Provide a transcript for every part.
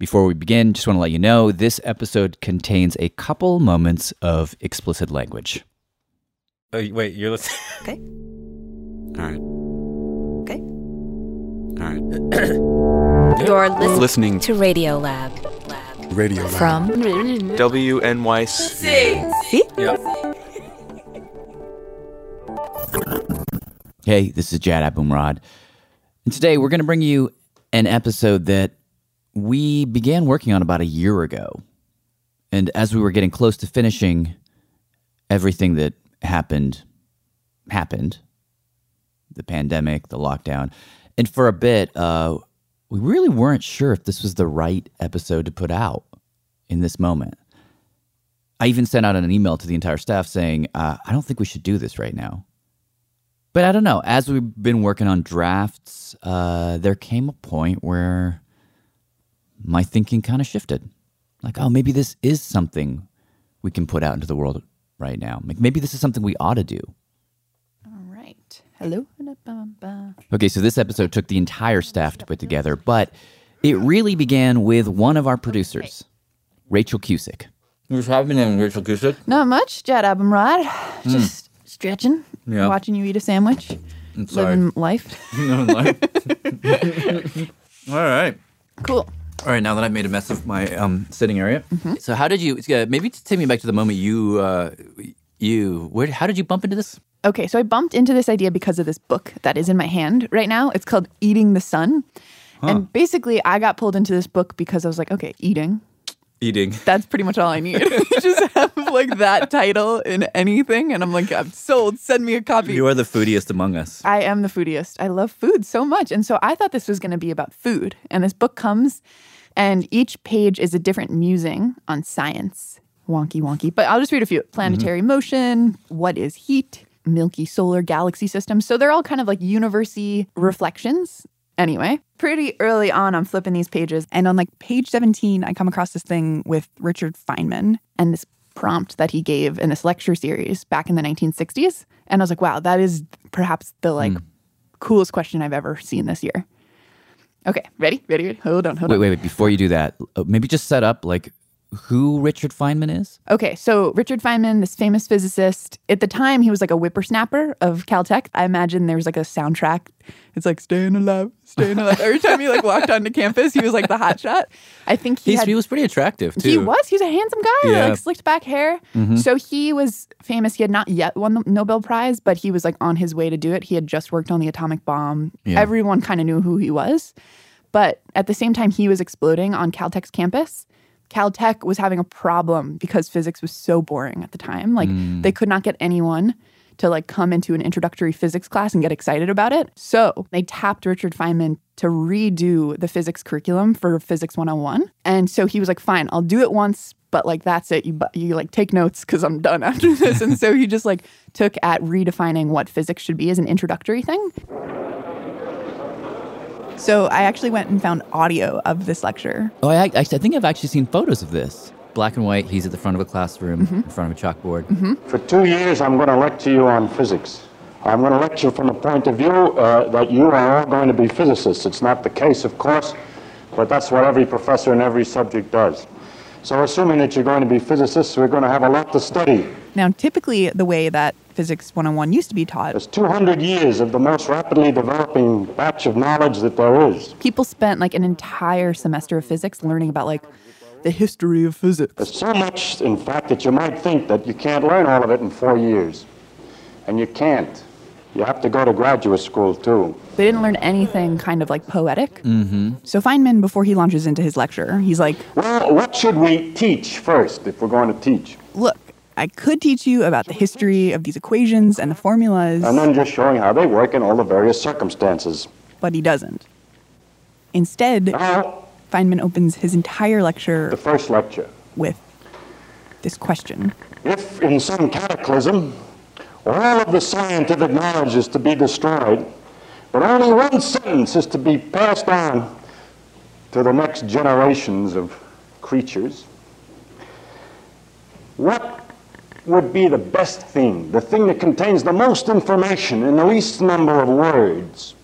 Before we begin, just want to let you know this episode contains a couple moments of explicit language. Oh, wait, you're listening. Okay. All right. Okay. All right. You're listening Listening to Radio Lab. Lab. radio Lab. From WNYC. See? yeah. Hey, this is Jad Abumrad. And today we're going to bring you an episode that we began working on about a year ago. And as we were getting close to finishing, everything that happened happened the pandemic, the lockdown. And for a bit, uh, we really weren't sure if this was the right episode to put out in this moment. I even sent out an email to the entire staff saying, uh, I don't think we should do this right now. But I don't know. As we've been working on drafts, uh, there came a point where my thinking kind of shifted. Like, oh, maybe this is something we can put out into the world right now. Like, maybe this is something we ought to do. All right. Hello. Okay, so this episode took the entire staff to put together, but it really began with one of our producers, Rachel Cusick. What's happening, Rachel Cusick? Not much, Jad Abumrad. Hmm. Just stretching, Yeah. watching you eat a sandwich, I'm sorry. living life. No life. All right. Cool. All right, now that I've made a mess of my um, sitting area. So, how did you? Uh, maybe take me back to the moment you, uh, you. Where? How did you bump into this? Okay, so I bumped into this idea because of this book that is in my hand right now. It's called Eating the Sun. And basically, I got pulled into this book because I was like, okay, eating. Eating. That's pretty much all I need. Just have like that title in anything. And I'm like, I'm sold. Send me a copy. You are the foodiest among us. I am the foodiest. I love food so much. And so I thought this was going to be about food. And this book comes, and each page is a different musing on science. Wonky, wonky. But I'll just read a few planetary mm-hmm. motion, what is heat, Milky Solar Galaxy System. So they're all kind of like university reflections. Anyway, pretty early on, I'm flipping these pages. And on like page 17, I come across this thing with Richard Feynman and this prompt that he gave in this lecture series back in the 1960s. And I was like, wow, that is perhaps the like hmm. coolest question I've ever seen this year. Okay, ready? Ready? ready? Hold on, hold Wait, on. wait, wait. Wait. Before you do that, uh, maybe just set up like who Richard Feynman is. Okay, so Richard Feynman, this famous physicist, at the time he was like a whippersnapper of Caltech. I imagine there was like a soundtrack. It's like staying alive, staying alive. Every time he like walked onto campus, he was like the hotshot. I think he had, he was pretty attractive, too. He was. He was a handsome guy, Yeah. like slicked back hair. Mm-hmm. So he was famous. He had not yet won the Nobel Prize, but he was like on his way to do it. He had just worked on the atomic bomb. Yeah. Everyone kind of knew who he was. But at the same time, he was exploding on Caltech's campus. Caltech was having a problem because physics was so boring at the time. Like mm. they could not get anyone to like come into an introductory physics class and get excited about it. So they tapped Richard Feynman to redo the physics curriculum for Physics 101. And so he was like, fine, I'll do it once, but like that's it. You, you like take notes because I'm done after this. and so he just like took at redefining what physics should be as an introductory thing. So I actually went and found audio of this lecture. Oh, I, I, I think I've actually seen photos of this. Black and white. He's at the front of a classroom, in front of a chalkboard. For two years, I'm going to lecture you on physics. I'm going to lecture from the point of view uh, that you are all going to be physicists. It's not the case, of course, but that's what every professor in every subject does. So, assuming that you're going to be physicists, we're going to have a lot to study. Now, typically, the way that Physics 101 used to be taught, There's 200 years of the most rapidly developing batch of knowledge that there is. people spent like an entire semester of physics learning about like the history of physics. There's so much, in fact, that you might think that you can't learn all of it in four years. And you can't. You have to go to graduate school, too. They didn't learn anything kind of like poetic. Mm-hmm. So Feynman, before he launches into his lecture, he's like, Well, what should we teach first if we're going to teach? look, I could teach you about the history of these equations and the formulas, And then just showing how they work in all the various circumstances. but he doesn't. Instead, Now, Feynman opens his entire lecture the first lecture. with this question. If in some cataclysm all of the scientific knowledge is to be destroyed, but only one sentence is to be passed on to the next generations of creatures, what would be the best thing, the thing that contains the most information in the least number of words?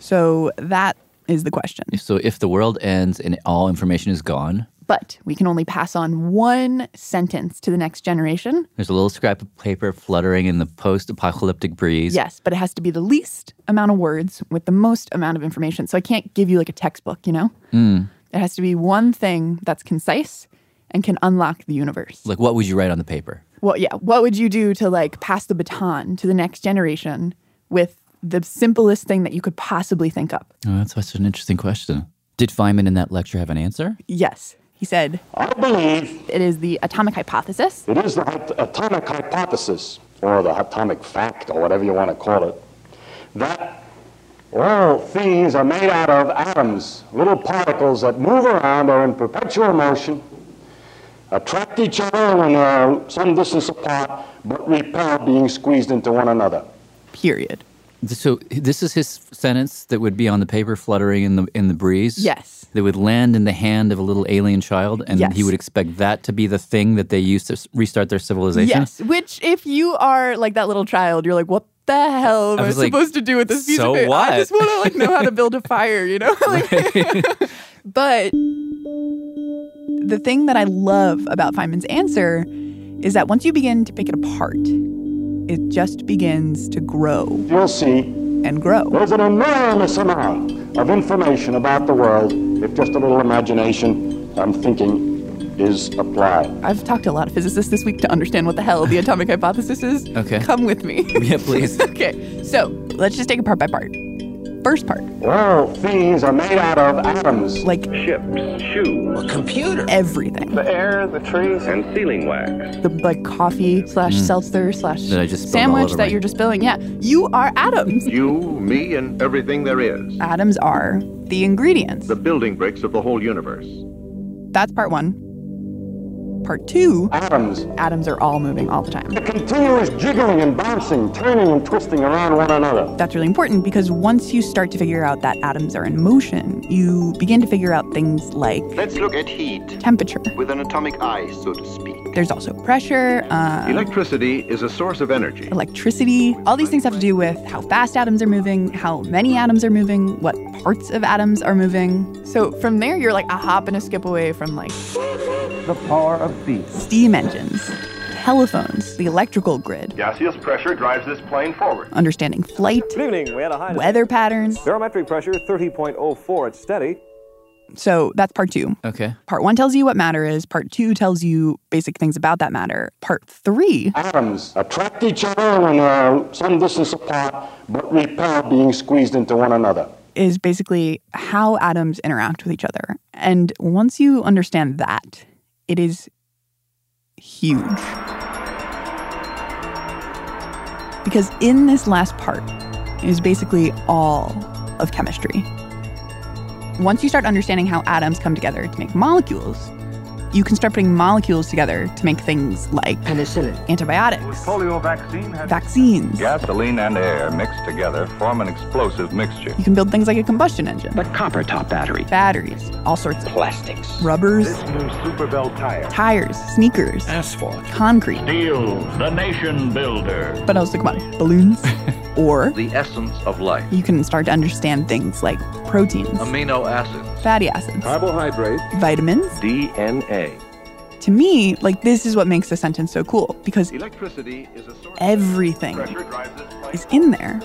So that is the question. So if the world ends and all information is gone, But we can only pass on one sentence to the next generation. there's a little scrap of paper fluttering in the post-apocalyptic breeze. Yes, but it has to be the least amount of words with the most amount of information. So I can't give you like a textbook, you know? Hmm. It has to be one thing that's concise and can unlock the universe. Like what would you write on the paper? Well, yeah. What would you do to like pass the baton to the next generation with the simplest thing that you could possibly think up? Oh, that's such an interesting question. Did Feynman in that lecture have an answer? Yes. He said I believe it is the atomic hypothesis. it is the atomic hypothesis, or the atomic fact, or whatever you want to call it, that all things are made out of atoms, little particles that move around are in perpetual motion, attract each other when they're some distance apart, but repel being squeezed into one another. Period. So this is his sentence that would be on the paper fluttering in the in the breeze. Yes. That would land in the hand of a little alien child, and Yes. he would expect that to be the thing that they use to restart their civilization. Yes. Which, if you are like that little child, you're like, what the hell am I I, like, supposed to do with this piece so of paper? what? I just want to like know how to build a fire, you know? Like- but the thing that I love about Feynman's answer is that once you begin to pick it apart, it just begins to grow You'll see and grow. there's an enormous amount of information about the world if just a little imagination, I'm thinking, is applied. I've talked to a lot of physicists this week to understand what the hell the atomic hypothesis is. Okay. Come with me. Yeah, please. okay. So let's just take it part by part. First part, All things are made out of atoms. like ships, shoes, computers. everything. the air, the trees, and sealing wax. the like coffee mm. slash seltzer slash That I just sandwich that my- you're just spilling. Yeah, you are atoms. You, me, and everything there is. Atoms are the ingredients. The building bricks of the whole universe. That's part one. Part two, Atoms. atoms are all moving all the time. A continuous jiggling and bouncing, turning and twisting around one another. That's really important because once you start to figure out that atoms are in motion, you begin to figure out things like Let's look at heat temperature. with an atomic eye, so to speak. There's also pressure, uh, Electricity is a source of energy. electricity. All these things have to do with how fast atoms are moving, how many atoms are moving, what parts of atoms are moving. So from there, you're like a hop and a skip away from like The power of beat. steam engines, telephones, the electrical grid, Gaseous pressure drives this plane forward. understanding flight, Good evening. We had a high weather patterns. barometric pressure 30.04. It's steady. So that's part two. Okay. Part one tells you what matter is. Part two tells you basic things about that matter. Part three, Atoms attract each other when they're some distance apart, but repel being squeezed into one another. is basically how atoms interact with each other. And once you understand that, it is huge. Because in this last part is basically all of chemistry. Once you start understanding how atoms come together to make molecules, you can start putting molecules together to make things like Penicillin. antibiotics, Polio vaccine has vaccines. gasoline and air mixed together form an explosive mixture. You can build things like a combustion engine, But copper top battery. batteries, all sorts of Plastics. rubbers, new Super Bell tire. tires, sneakers, Asphalt. concrete. Steel, the nation builder. But also, come on, balloons. or The essence of life. you can start to understand things like proteins, Amino acids. fatty acids, Carbohydrates. vitamins. DNA. To me, like this is what makes the sentence so cool because Electricity is a source everything pressure drives this plane is in there.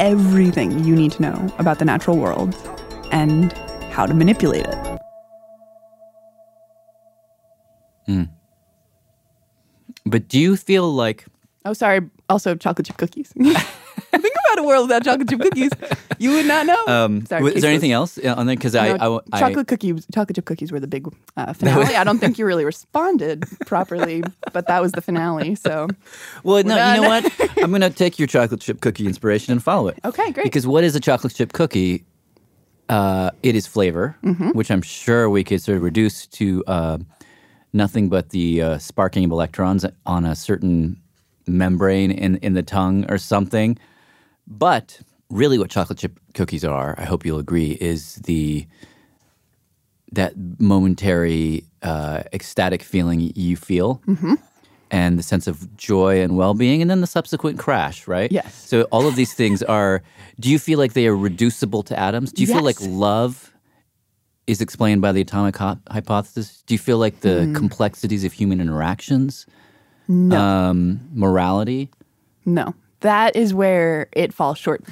Everything you need to know about the natural world and how to manipulate it. Hmm. But do you feel like Oh, sorry. Also, chocolate chip cookies. Think a world without chocolate chip cookies. You would not know. um, Sorry, w- is there anything else uh, on there? Because I, I, I, chocolate cookies, chocolate chip cookies were the big uh, finale. I don't think you really responded properly, but that was the finale. So Well, no, you know what? I'm going to take your chocolate chip cookie inspiration and follow it. Okay, great. Because what is a chocolate chip cookie? Uh, it is flavor, Mm-hmm. which I'm sure we could sort of reduce to uh, nothing but the uh, sparking of electrons on a certain membrane in, in the tongue or something. But really, what chocolate chip cookies are, I hope you'll agree, is the that momentary uh, ecstatic feeling you feel. and the sense of joy and well-being and then the subsequent crash right? Yes. so all of these things are do you feel like they are reducible to atoms? Do you feel like love is explained by the atomic hy- hypothesis? Do you feel like the complexities of human interactions No. um, morality? No, that is where it falls short.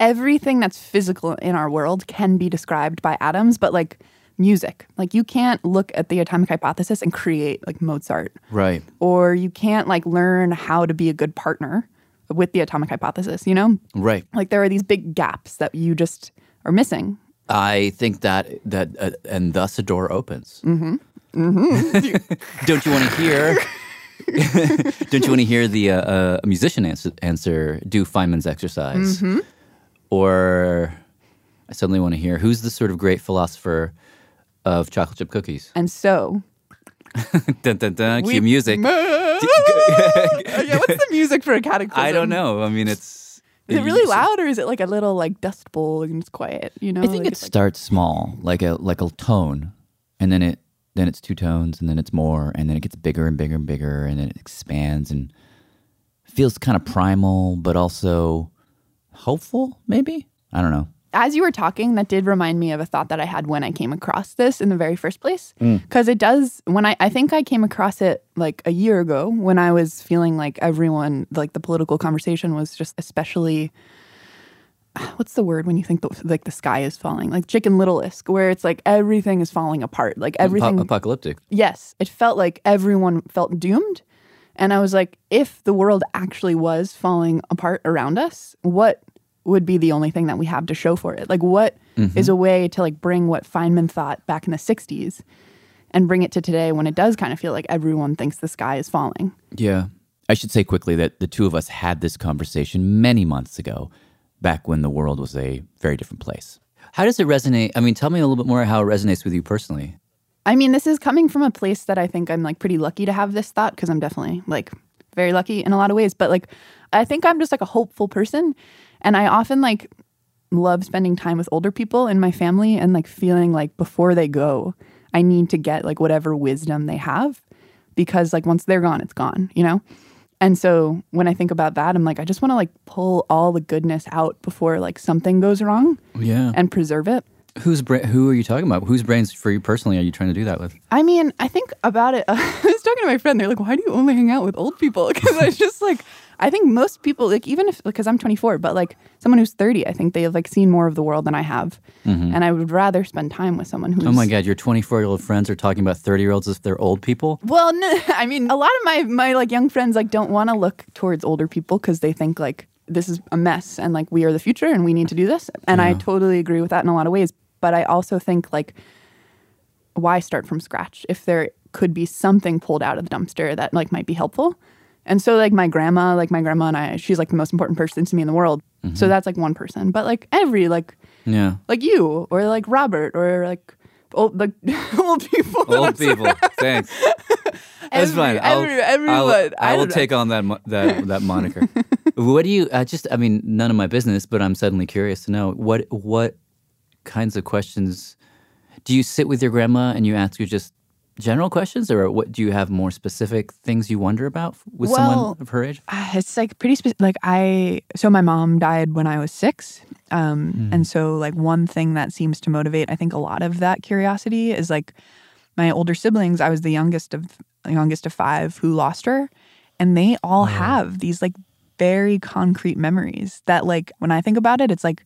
Everything that's physical in our world can be described by atoms, but like music, like you can't look at the atomic hypothesis and create like Mozart, right or you can't like learn how to be a good partner with the atomic hypothesis, you know? right Like there are these big gaps that you just are missing. I think that that uh, and thus a door opens. Mm-hmm. Mm-hmm. don't you want to hear? don't you want to hear the uh, uh, musician answer, answer? Do Feynman's exercise, Mm-hmm. or I suddenly want to hear who's the sort of great philosopher of chocolate chip cookies? And so, dun, dun, dun, cue music. yeah, what's the music for a cataclysm? I don't know. I mean, it's Is it really loud or is it like a little like dust bowl and it's quiet? You know, I think Like, it it's like- starts small, like a like a tone, and then it then it's two tones, and then it's more, and then it gets bigger and bigger and bigger, and then it expands and feels kind of primal, but also hopeful. Maybe I don't know. as you were talking, that did remind me of a thought that I had when I came across this in the very first place. Mm. Because it does, when I, I think I came across it like a year ago when I was feeling like everyone, like the political conversation was just especially, what's the word when you think the, like the sky is falling? Like Chicken Little-esque, where it's like everything is falling apart. Like everything. Apo- apocalyptic. yes, it felt like everyone felt doomed. And I was like, if the world actually was falling apart around us, what would be the only thing that we have to show for it? Like, what mm-hmm. is a way to like bring what Feynman thought back in the 60s and bring it to today when it does kind of feel like everyone thinks the sky is falling? Yeah. I should say quickly that the two of us had this conversation many months ago, back when the world was a very different place. How does it resonate? I mean, tell me a little bit more how it resonates with you personally. I mean, this is coming from a place that I think I'm like pretty lucky to have this thought because I'm definitely like very lucky in a lot of ways. But like, I think I'm just like a hopeful person. And I often like love spending time with older people in my family and like feeling like before they go, I need to get like whatever wisdom they have because like once they're gone, it's gone, you know? And so when I think about that, I'm like, I just want to like pull all the goodness out before like something goes wrong Yeah. and preserve it. Who's bra- who are you talking about? Whose brains for you personally are you trying to do that with? I mean, I think about it. I was talking to my friend. They're like, "Why do you only hang out with old people?" Because I just like, I think most people, like, even if because I'm 24, but like someone who's 30, I think they have like seen more of the world than I have, mm-hmm. and I would rather spend time with someone who's. Oh my God, your 24 year old friends are talking about 30 year olds as if they're old people? Well, no, I mean, a lot of my my like young friends like don't want to look towards older people because they think like this is a mess and like we are the future and we need to do this. And I totally agree with that in a lot of ways. But I also think like why start from scratch if there could be something pulled out of the dumpster that like might be helpful. And so like my grandma, like my grandma and I, she's like the most important person to me in the world. So mm-hmm. that's like one person. But like every like Yeah. like you or like Robert or like old like old people. Old people. Thanks. That's Every- fine. I'll, every- everyone. I'll, I I will take on that that that moniker. what do you? I just. I mean, none of my business, but I'm suddenly curious to know what what kinds of questions do you sit with your grandma and you ask her just general questions, or what do you have more specific things you wonder about with someone of her age? Uh, it's like pretty specific. Like I, so my mom died when I was six, um, Hmm. and so like one thing that seems to motivate, I think, a lot of that curiosity is like my older siblings. I was the youngest of youngest of five who lost her, and they all have these like very concrete memories that like when I think about it, it's like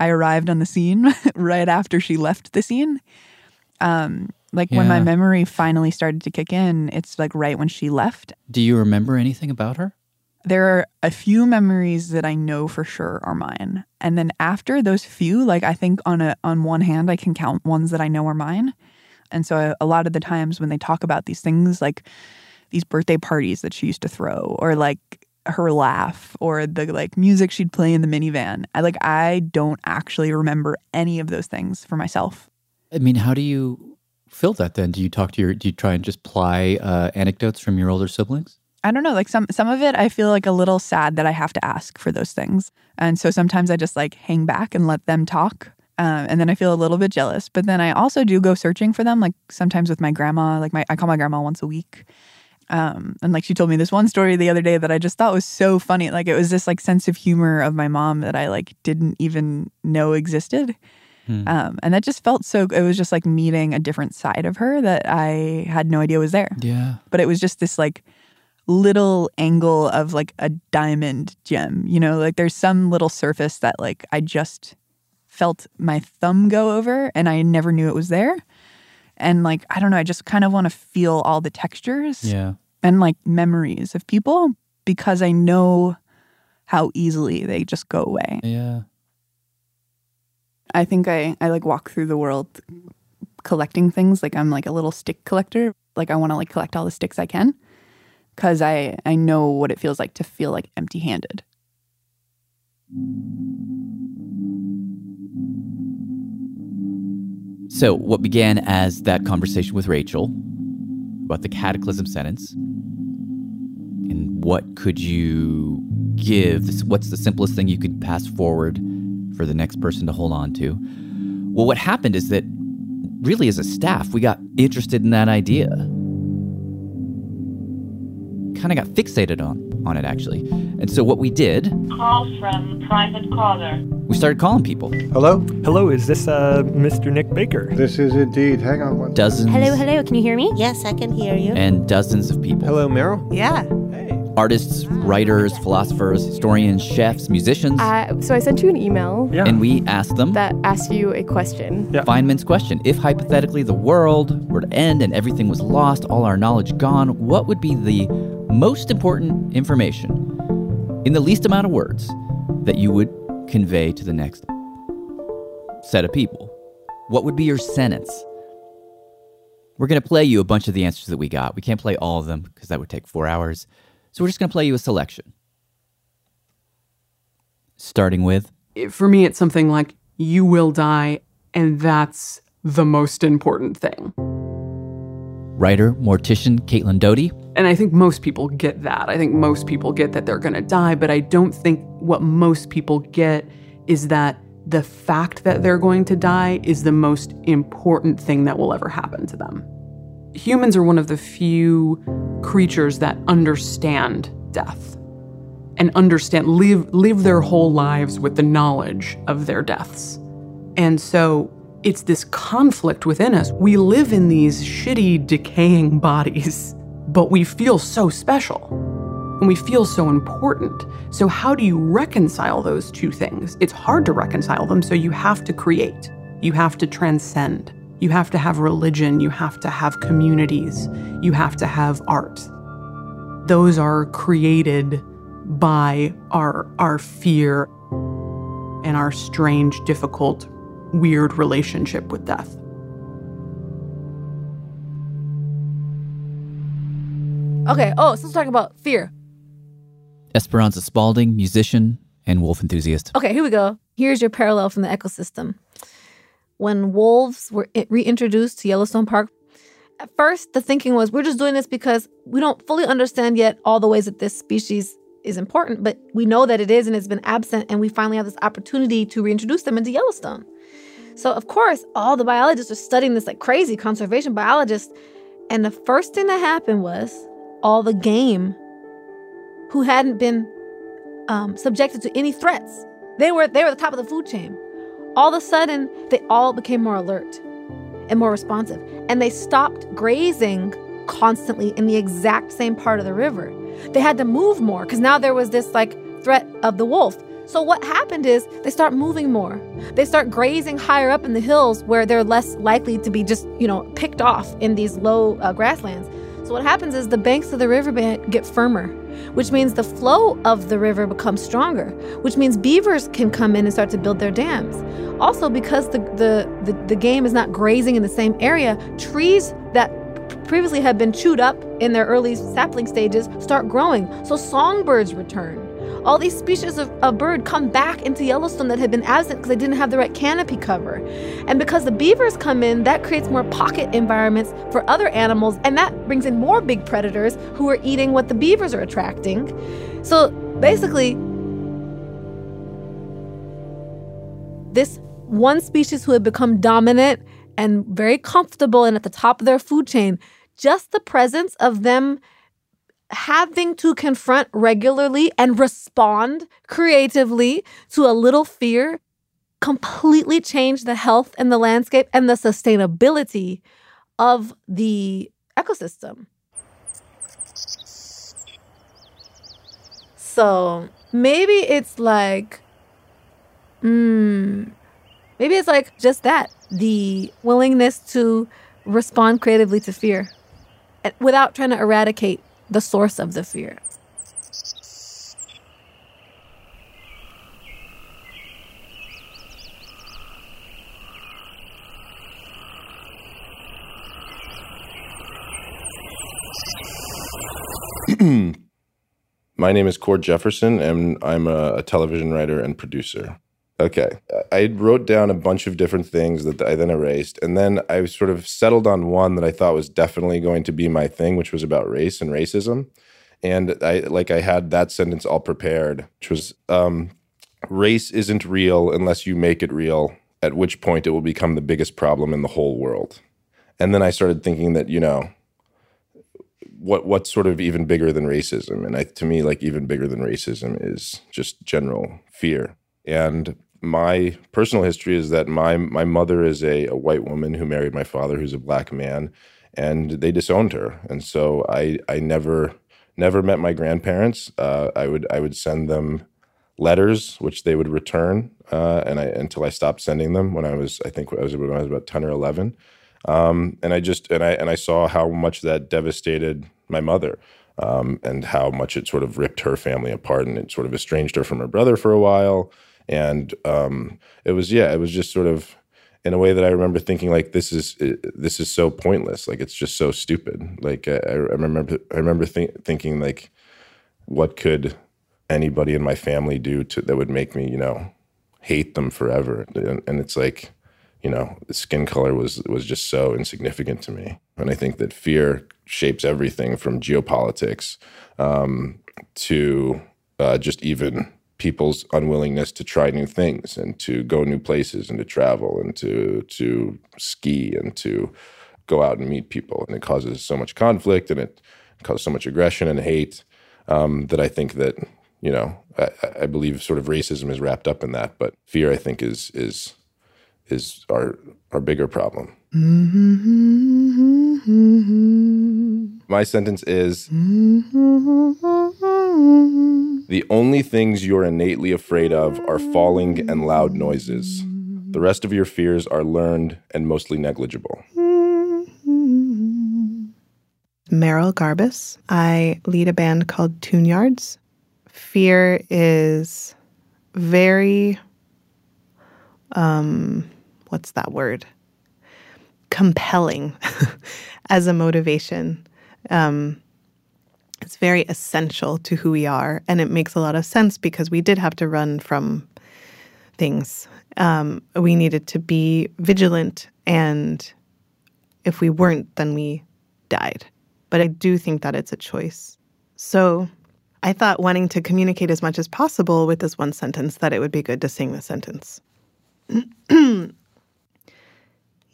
I arrived on the scene right after she left the scene. Um, like when my memory finally started to kick in, it's like right when she left Do you remember anything about her? there are a few memories that I know for sure are mine. And then after those few, like I think on a on one hand I can count ones that I know are mine. And so a lot of the times when they talk about these things like these birthday parties that she used to throw or like her laugh or the like music she'd play in the minivan, I like I don't actually remember any of those things for myself. I mean, how do you fill that then? Do you talk to your? Do you try and just ply uh, anecdotes from your older siblings? I don't know, like some some of it I feel like a little sad that I have to ask for those things. And so sometimes I just like hang back and let them talk. Uh, and then I feel a little bit jealous. But then I also do go searching for them, like sometimes with my grandma. Like my I call my grandma once a week. Um, and like she told me this one story the other day that I just thought was so funny. Like it was this like sense of humor of my mom that I like didn't even know existed. Um, and that just felt so. It was just like meeting a different side of her that I had no idea was there. Yeah. But it was just this like little angle of like a diamond gem. You know, like there's some little surface that like I just felt my thumb go over, and I never knew it was there. And like I don't know, I just kind of want to feel all the textures Yeah. and like memories of people because I know how easily they just go away. Yeah. I think I, I like walk through the world collecting things. Like I'm like a little stick collector. Like I want to like collect all the sticks I can because I, I know what it feels like to feel like empty handed. So, what began as that conversation with Rachel about the cataclysm sentence and what could you give? What's the simplest thing you could pass forward for the next person to hold on to? Well, what happened is that really, as a staff, we got interested in that idea. Kind of got fixated on on it actually. And so what we did, Call from private caller. we started calling people. Hello? Hello, is this uh, Mr. Nick Baker? This is indeed. Hang on one. Dozens Hello, hello. Can you hear me? Yes, I can hear you. and dozens of people. Hello, Merrill? Yeah. Artists, writers, philosophers, historians, chefs, musicians. Uh, so I sent you an email. Yeah. And we asked them that asked you a question. Yeah. Feynman's question. If hypothetically the world were to end and everything was lost, all our knowledge gone, what would be the most important information in the least amount of words that you would convey to the next set of people? What would be your sentence? We're going to play you a bunch of the answers that we got. We can't play all of them because that would take four hours. So we're just going to play you a selection. Starting with For me, it's something like, you will die, and that's the most important thing. writer, mortician Caitlin Doughty. And I think most people get that. I think most people get that they're going to die, but I don't think what most people get is that the fact that they're going to die is the most important thing that will ever happen to them. Humans are one of the few creatures that understand death and understand live live their whole lives with the knowledge of their deaths. And so it's this conflict within us. We live in these shitty, decaying bodies, but we feel so special and we feel so important. So, how do you reconcile those two things? It's hard to reconcile them, so you have to create, you have to transcend, you have to have religion, you have to have communities, you have to have art. Those are created by our, our fear and our strange, difficult, weird relationship with death. Okay. Oh, so let's talk about fear. Esperanza Spalding, musician and wolf enthusiast. Okay, here we go. Here's your parallel from the ecosystem. When wolves were reintroduced to Yellowstone Park, at first the thinking was we're just doing this because we don't fully understand yet all the ways that this species is important, but we know that it is and it's been absent, and we finally have this opportunity to reintroduce them into Yellowstone. So, of course, all the biologists are studying this like crazy, conservation biologists. And the first thing that happened was all the game who hadn't been um, subjected to any threats. They were they were at the top of the food chain. All of a sudden, they all became more alert and more responsive, and they stopped grazing constantly in the exact same part of the river. They had to move more because now there was this like threat of the wolf. So what happened is they start moving more. They start grazing higher up in the hills where they're less likely to be just you know picked off in these low uh, grasslands. So what happens is the banks of the riverbed get firmer, which means the flow of the river becomes stronger, which means beavers can come in and start to build their dams. Also, because the the, the, the game is not grazing in the same area, trees that previously had been chewed up in their early sapling stages start growing. So songbirds return. All these species of, of bird come back into Yellowstone that had been absent because they didn't have the right canopy cover. And because the beavers come in, that creates more pocket environments for other animals, and that brings in more big predators who are eating what the beavers are attracting. So basically, this one species who had become dominant and very comfortable and at the top of their food chain, just the presence of them having to confront regularly and respond creatively to a little fear completely change the health and the landscape and the sustainability of the ecosystem. So maybe it's like, mm, maybe it's like just that the willingness to respond creatively to fear without trying to eradicate the source of the fear. My name is Cord Jefferson, and I'm a, television writer and producer. Okay. I wrote down a bunch of different things that I then erased. And then I sort of settled on one that I thought was definitely going to be my thing, which was about race and racism. And I like I had that sentence all prepared, which was um, race isn't real unless you make it real, at which point it will become the biggest problem in the whole world. And then I started thinking that, you know, what what's sort of even bigger than racism and I, to me like even bigger than racism is just general fear and my personal history is that my my mother is a, a white woman who married my father who's a black man and they disowned her and so i i never never met my grandparents uh, i would i would send them letters which they would return uh, and i until i stopped sending them when i was i think I was when i was about 10 or 11 um, and I just and I and I saw how much that devastated my mother. Um, and how much it sort of ripped her family apart and it sort of estranged her from her brother for a while. And um, it was, yeah, it was just sort of in a way that I remember thinking like this is this is so pointless. Like it's just so stupid. Like I, I remember I remember th- thinking like what could anybody in my family do to that would make me you know hate them forever? And, and it's like you know, skin color was was just so insignificant to me. And I think that fear shapes everything from geopolitics um, to uh, just even people's unwillingness to try new things and to go new places and to travel and to to ski and to go out and meet people. And it causes so much conflict and it causes so much aggression and hate um, that I think that you know I, I believe sort of racism is wrapped up in that. But fear, I think, is is is our our bigger problem. My sentence is The only things you're innately afraid of are falling and loud noises. The rest of your fears are learned and mostly negligible. Merrill Garbus. I lead a band called Tune Yards. Fear is very um what's that word? Compelling as a motivation. Um, it's very essential to who we are. And it makes a lot of sense because we did have to run from things. Um, we needed to be vigilant. And if we weren't, then we died. But I do think that it's a choice. So I thought wanting to communicate as much as possible with this one sentence that it would be good to sing the sentence.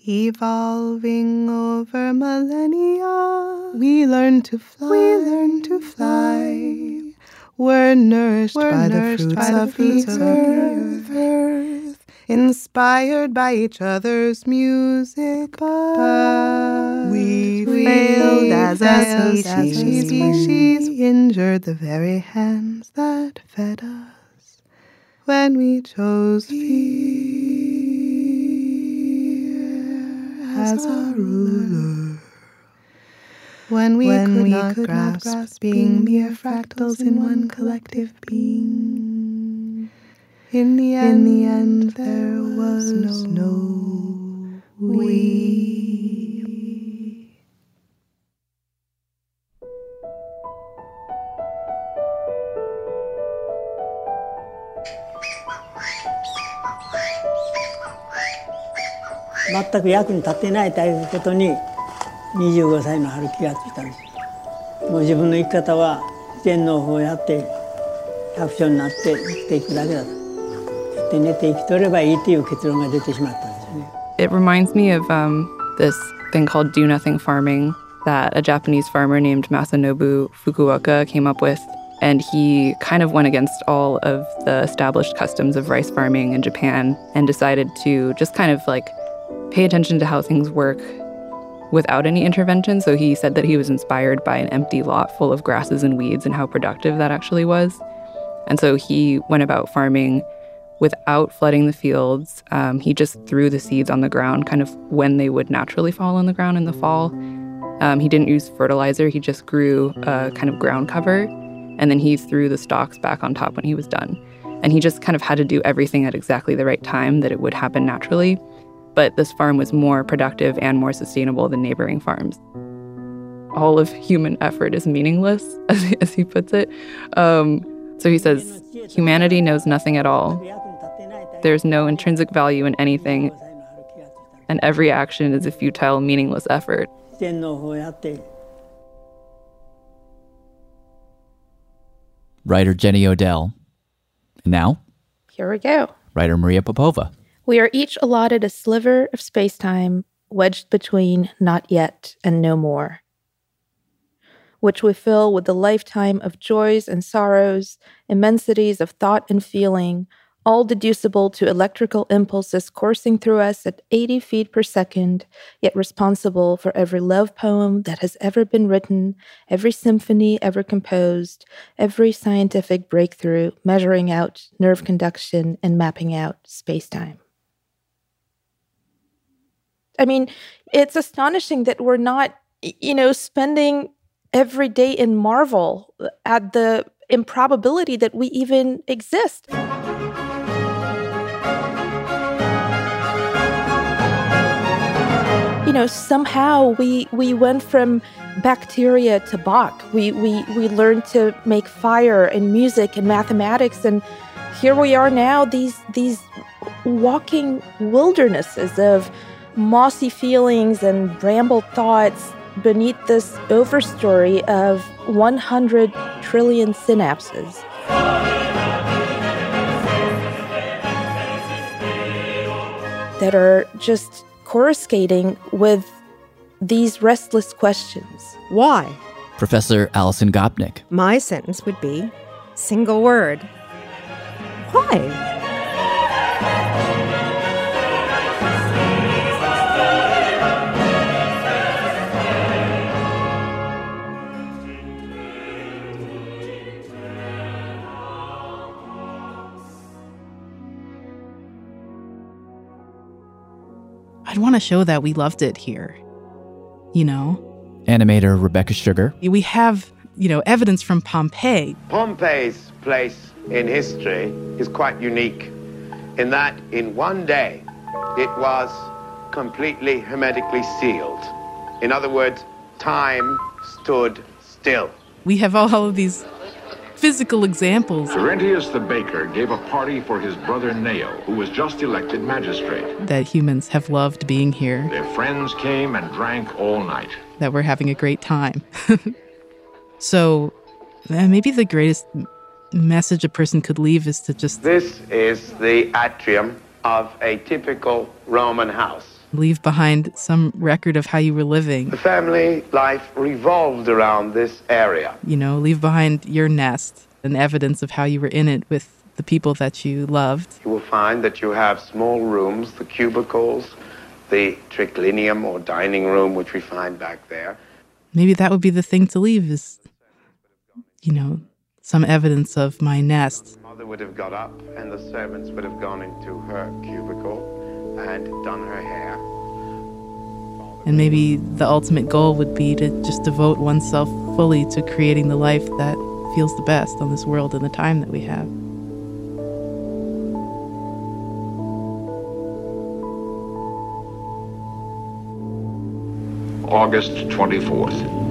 Evolving over millennia, we learn to fly. We learn to fly. We're nourished, We're by, nourished the by the fruits of, the earth, earth, inspired by each other's music. But we, we failed as a species, species. Injured the very hands that fed us when we chose fear as our ruler. When we, when could, we not could grasp, not grasp being mere fractals in one collective being. In the end, in the end there was no, no we. 全く役に立ってないということに25歳の春気がついたんですもう自分の生き方は天皇法をやって百姓になって生きていくだけだと食寝て生きとればいいという結論が出てしまったんですね It reminds me of、um, this thing called do nothing farming that a Japanese farmer named Masanobu Fukuoka came up with and he kind of went against all of the established customs of rice farming in Japan and decided to just kind of like pay attention to how things work without any intervention. So he said that he was inspired by an empty lot full of grasses and weeds and how productive that actually was. And so he went about farming without flooding the fields. Um, he just threw the seeds on the ground kind of when they would naturally fall on the ground in the fall. Um, he didn't use fertilizer, he just grew a kind of ground cover. And then he threw the stalks back on top when he was done. And he just kind of had to do everything at exactly the right time that it would happen naturally. But this farm was more productive and more sustainable than neighboring farms. All of human effort is meaningless, as, as he puts it. Um, so he says, humanity knows nothing at all. There's no intrinsic value in anything, and every action is a futile, meaningless effort. Writer Jenny Odell. And now, Here we go. writer Maria Popova. We are each allotted a sliver of space time wedged between not yet and no more, which we fill with the lifetime of joys and sorrows, immensities of thought and feeling, all deducible to electrical impulses coursing through us at 80 feet per second, yet responsible for every love poem that has ever been written, every symphony ever composed, every scientific breakthrough measuring out nerve conduction and mapping out spacetime. I mean, it's astonishing that we're not, you know, spending every day in marvel uh, at the improbability that we even exist. You know, somehow we we went from bacteria to Bach. We we we learned to make fire and music and mathematics, and here we are now. These these walking wildernesses of mossy feelings and brambled thoughts beneath this overstory of 100 trillion synapses. That are just coruscating with these restless questions. Why? Professor Alison Gopnik. My sentence would be single word. Why? I'd want to show that we loved it here. You know, Animator Rebecca Sugar. we have, you know, evidence from Pompeii. Pompeii's place in history is quite unique in that in one day it was completely hermetically sealed. In other words, time stood still. We have all of these physical examples Terentius the baker gave a party for his brother Neo, who was just elected magistrate. that humans have loved being here, Their friends came and drank all night. that we're having a great time. so, uh, maybe the greatest message a person could leave is to just This is the atrium of a typical Roman house. Leave behind some record of how you were living. The family life revolved around this area. You know, leave behind your nest and evidence of how you were in it with the people that you loved. You will find that you have small rooms, the cubicles, the triclinium or dining room, which we find back there. Maybe that would be the thing to leave is, you know, some evidence of my nest. Mother would have got up, and the servants would have gone into her cubicle and done her hair. And maybe the ultimate goal would be to just devote oneself fully to creating the life that feels the best on this world and the time that we have. August 24th.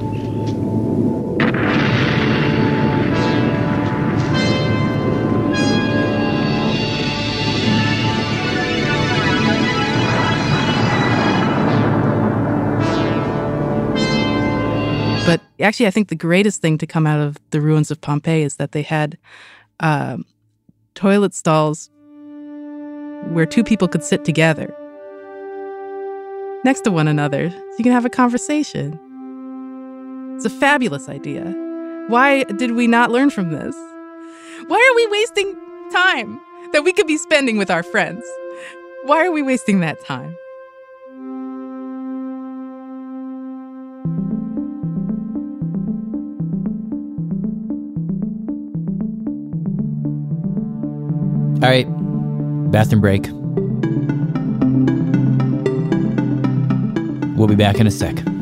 Actually, I think the greatest thing to come out of the ruins of Pompeii is that they had um, toilet stalls where two people could sit together next to one another so you can have a conversation. It's a fabulous idea. Why did we not learn from this? Why are we wasting time that we could be spending with our friends? Why are we wasting that time? All right, bathroom break. We'll be back in a sec.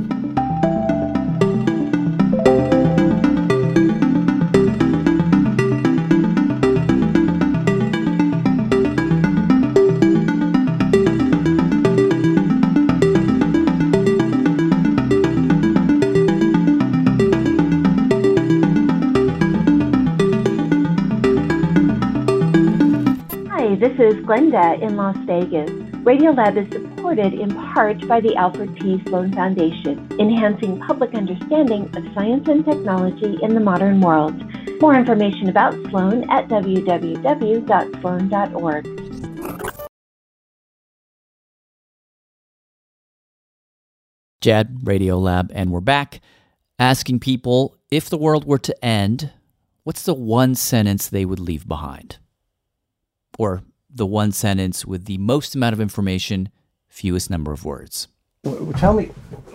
Glenda in Las Vegas. Radiolab is supported in part by the Alfred P. Sloan Foundation, enhancing public understanding of science and technology in the modern world. More information about Sloan at www.sloan.org. Jad Radiolab, and we're back asking people if the world were to end, what's the one sentence they would leave behind? Or the one sentence with the most amount of information, fewest number of words. Tell me,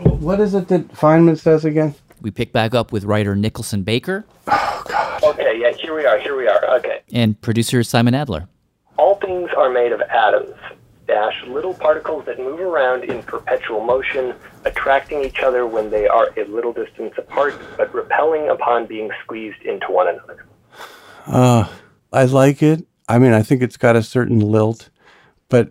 what is it that Feynman says again? We pick back up with writer Nicholson Baker Oh, God. Okay, yeah, here we are, here we are. Okay. and producer Simon Adler. All things are made of atoms, dash little particles that move around in perpetual motion, attracting each other when they are a little distance apart, but repelling upon being squeezed into one another. Uh, I like it. I mean, I think it's got a certain lilt, but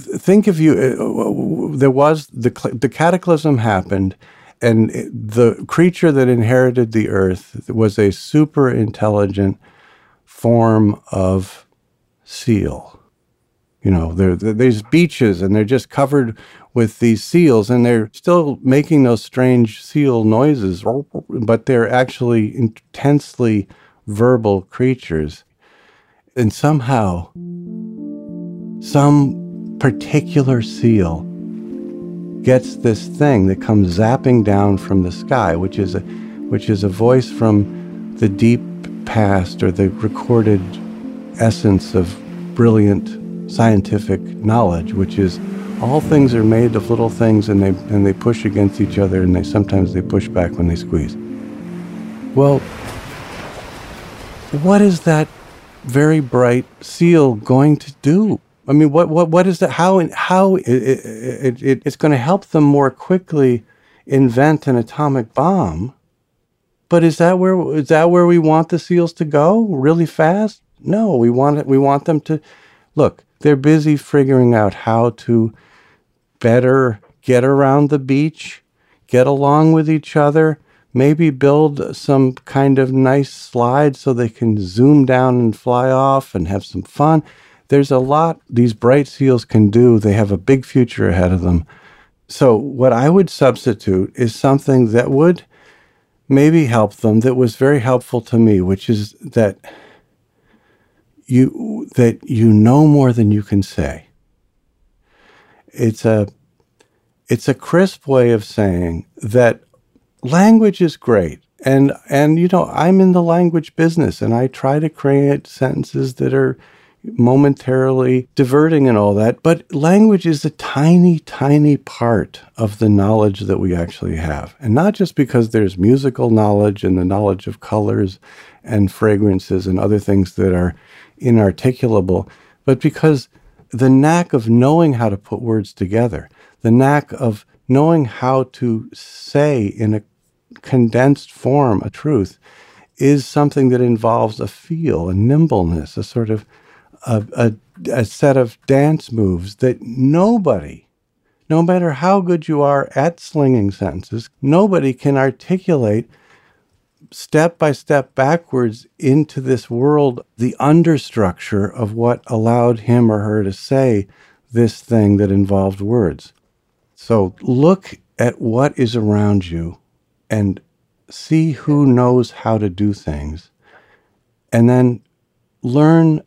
think if you uh, there was the the cataclysm happened, and the creature that inherited the earth was a super intelligent form of seal. You know, there there- there's beaches and they're just covered with these seals, and they're still making those strange seal noises, but they're actually intensely verbal creatures. And somehow, some particular seal gets this thing that comes zapping down from the sky, which is a, which is a voice from the deep past or the recorded essence of brilliant scientific knowledge, which is all things are made of little things and they and they push against each other and they sometimes they push back when they squeeze. Well, what is that very bright seal going to do? I mean, what what what is that? How how it, it, it, it's going to help them more quickly invent an atomic bomb? But is that where is that where we want the seals to go? Really fast? No, we want it. We want them to look. They're busy figuring out how to better get around the beach, get along with each other, maybe build some kind of nice slide so they can zoom down and fly off and have some fun. There's a lot these bright seals can do. They have a big future ahead of them. So, what I would substitute is something that would maybe help them that was very helpful to me, which is that you that you know more than you can say. It's a it's a crisp way of saying that language is great. And and you know, I'm in the language business and I try to create sentences that are momentarily diverting and all that, but language is a tiny, tiny part of the knowledge that we actually have. And not just because there's musical knowledge and the knowledge of colors and fragrances and other things that are inarticulable, but because the knack of knowing how to put words together, the knack of knowing how to say in a condensed form a truth is something that involves a feel, a nimbleness, a sort of a, a, a set of dance moves that nobody, no matter how good you are at slinging sentences, nobody can articulate step by step backwards into this world, the understructure of what allowed him or her to say this thing that involved words. So look at what is around you and see who knows how to do things, and then learn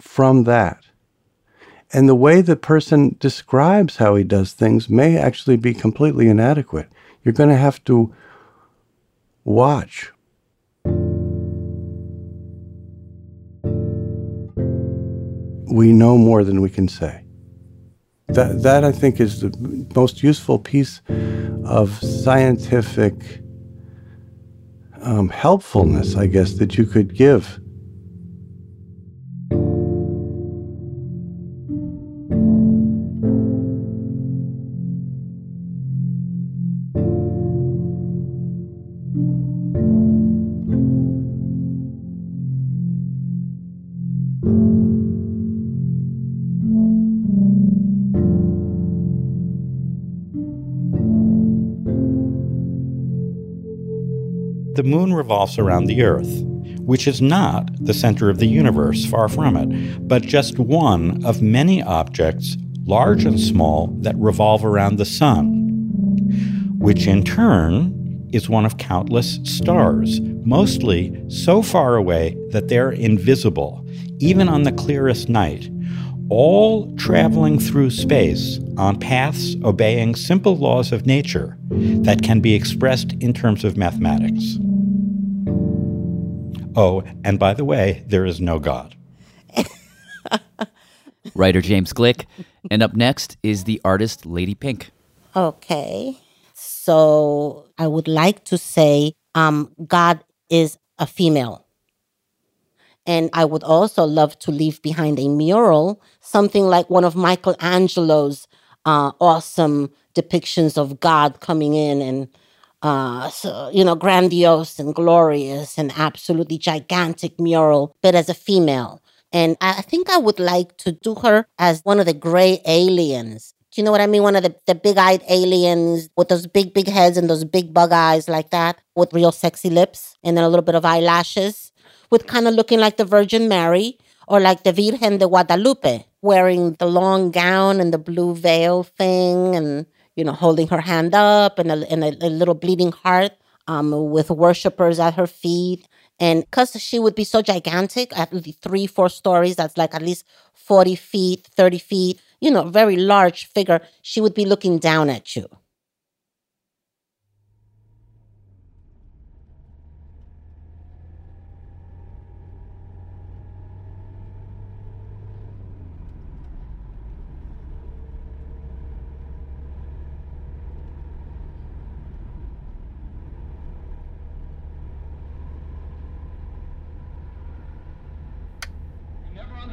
from that. And the way the person describes how he does things may actually be completely inadequate. You're going to have to watch. We know more than we can say. That, that I think is the most useful piece of scientific um, helpfulness, I guess, that you could give. Moon revolves around the Earth, which is not the center of the universe, far from it, but just one of many objects, large and small, that revolve around the sun, which in turn is one of countless stars, mostly so far away that they're invisible, even on the clearest night, all traveling through space on paths obeying simple laws of nature that can be expressed in terms of mathematics. Oh, and by the way, there is no God. Writer James Gleick. And up next is the artist Lady Pink. Okay. So I would like to say um, God is a female. And I would also love to leave behind a mural, something like one of Michelangelo's uh, awesome depictions of God coming in and uh, so, you know, grandiose and glorious and absolutely gigantic mural, but as a female. And I think I would like to do her as one of the gray aliens. Do you know what I mean? One of the, the big eyed aliens with those big, big heads and those big bug eyes like that, with real sexy lips and then a little bit of eyelashes, with kind of looking like the Virgin Mary or like the Virgen de Guadalupe, wearing the long gown and the blue veil thing and you know, holding her hand up and a, and a, a little bleeding heart um, with worshipers at her feet. And because she would be so gigantic, at three, four stories, that's like at least 40 feet, 30 feet, you know, very large figure, she would be looking down at you.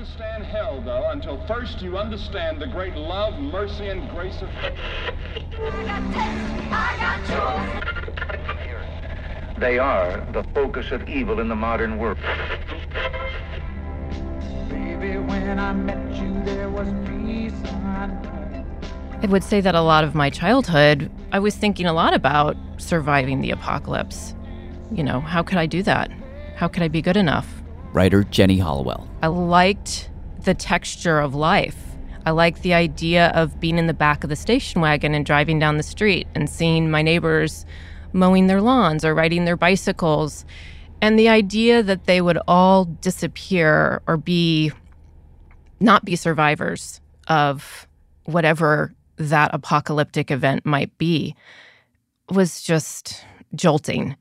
understand hell, though, until first you understand the great love, mercy, and grace of. God. They are the focus of evil in the modern world. Baby, when I met you, there was peace I would say that a lot of my childhood, I was thinking a lot about surviving the apocalypse. You know, how could I do that? How could I be good enough? writer Jenny Hollowell. I liked the texture of life. I like the idea of being in the back of the station wagon and driving down the street and seeing my neighbors mowing their lawns or riding their bicycles. And the idea that they would all disappear or be not be survivors of whatever that apocalyptic event might be was just jolting.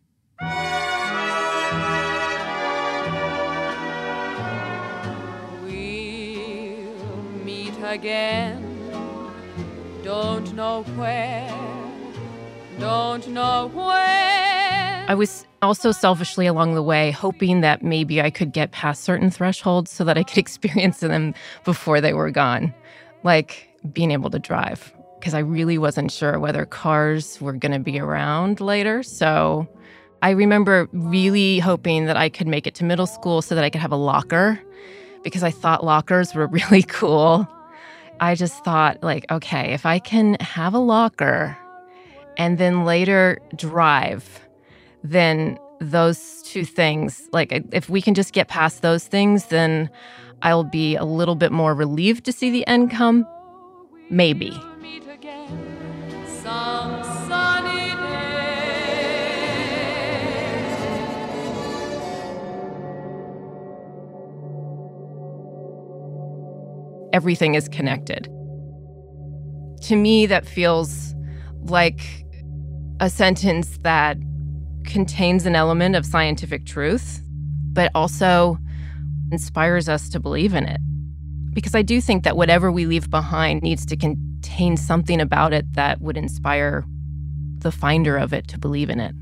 Again. Don't know where, don't know when. I was also selfishly along the way hoping that maybe I could get past certain thresholds so that I could experience them before they were gone, like being able to drive, because I really wasn't sure whether cars were going to be around later. So I remember really hoping that I could make it to middle school so that I could have a locker because I thought lockers were really cool. I just thought, like, okay, if I can have a locker and then later drive, then those two things, like, if we can just get past those things, then I'll be a little bit more relieved to see the end come. Maybe. Everything is connected. To me, that feels like a sentence that contains an element of scientific truth, but also inspires us to believe in it. Because I do think that whatever we leave behind needs to contain something about it that would inspire the finder of it to believe in it.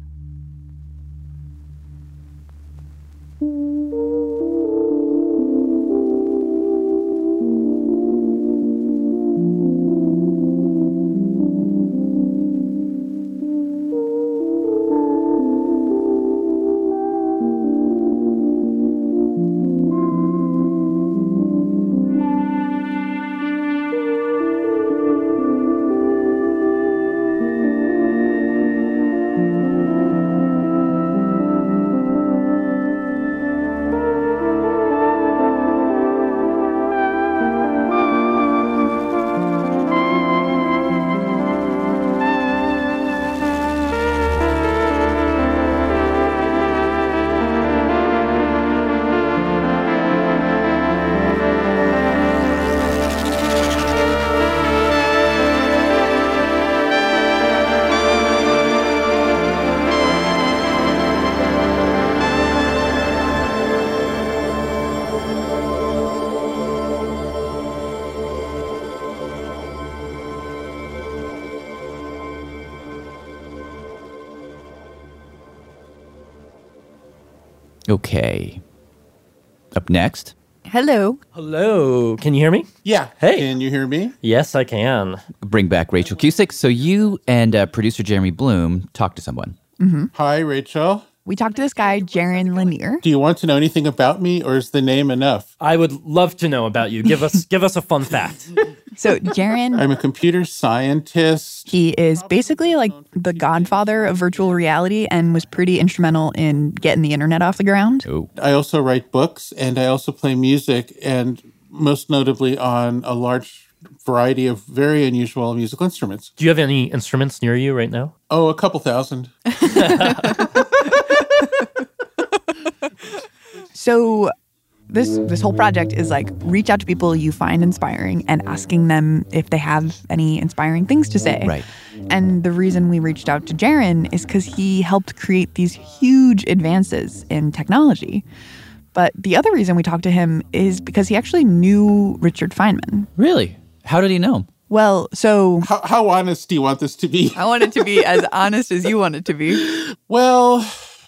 Up next, Hello. Hello. Can you hear me? Yeah. Hey. Can you hear me? Yes, I can. bring back Rachel Cusick. So you and uh, producer Jeremy Bloom talk to someone. hmm Hi, Rachel. We talked to this guy, Jaron Lanier. Do you want to know anything about me, or is the name enough? I would love to know about you. Give us give us a fun fact. So, Jaron, I'm a computer scientist. he is basically like the godfather of virtual reality and was pretty instrumental in getting the internet off the ground. Oh. I also write books, and I also play music, and most notably on a large variety of very unusual musical instruments. Do you have any instruments near you right now? Oh, a couple thousand. So, this this whole project is like reach out to people you find inspiring and asking them if they have any inspiring things to say. Right. And the reason we reached out to Jaron is because he helped create these huge advances in technology. But the other reason we talked to him is because he actually knew Richard Feynman. Really? How did he know him? Well, so How, how honest do you want this to be? I want it to be as honest as you want it to be. Well,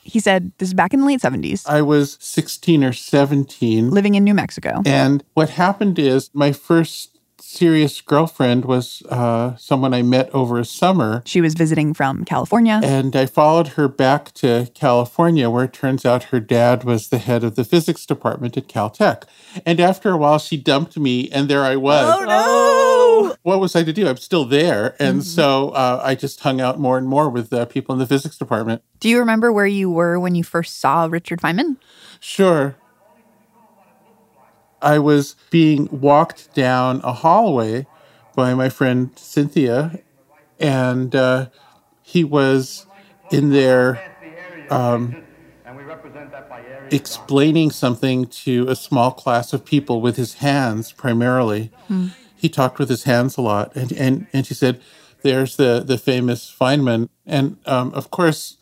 He said this is back in the late 70s, I was 16 or 17. living in New Mexico. And what happened is my first serious girlfriend was uh, someone I met over a summer. She was visiting from California. And I followed her back to California, where it turns out her dad was the head of the physics department at Caltech. And after a while, she dumped me, and there I was. Oh no! What was I to do? I'm still there. And so uh, I just hung out more and more with uh, people in the physics department. Do you remember where you were when you first saw Richard Feynman? Sure. I was being walked down a hallway by my friend Cynthia, and uh, he was in there um, explaining something to a small class of people with his hands primarily. Hmm. He talked with his hands a lot, and and and she said, "There's the the famous Feynman," and um, of course.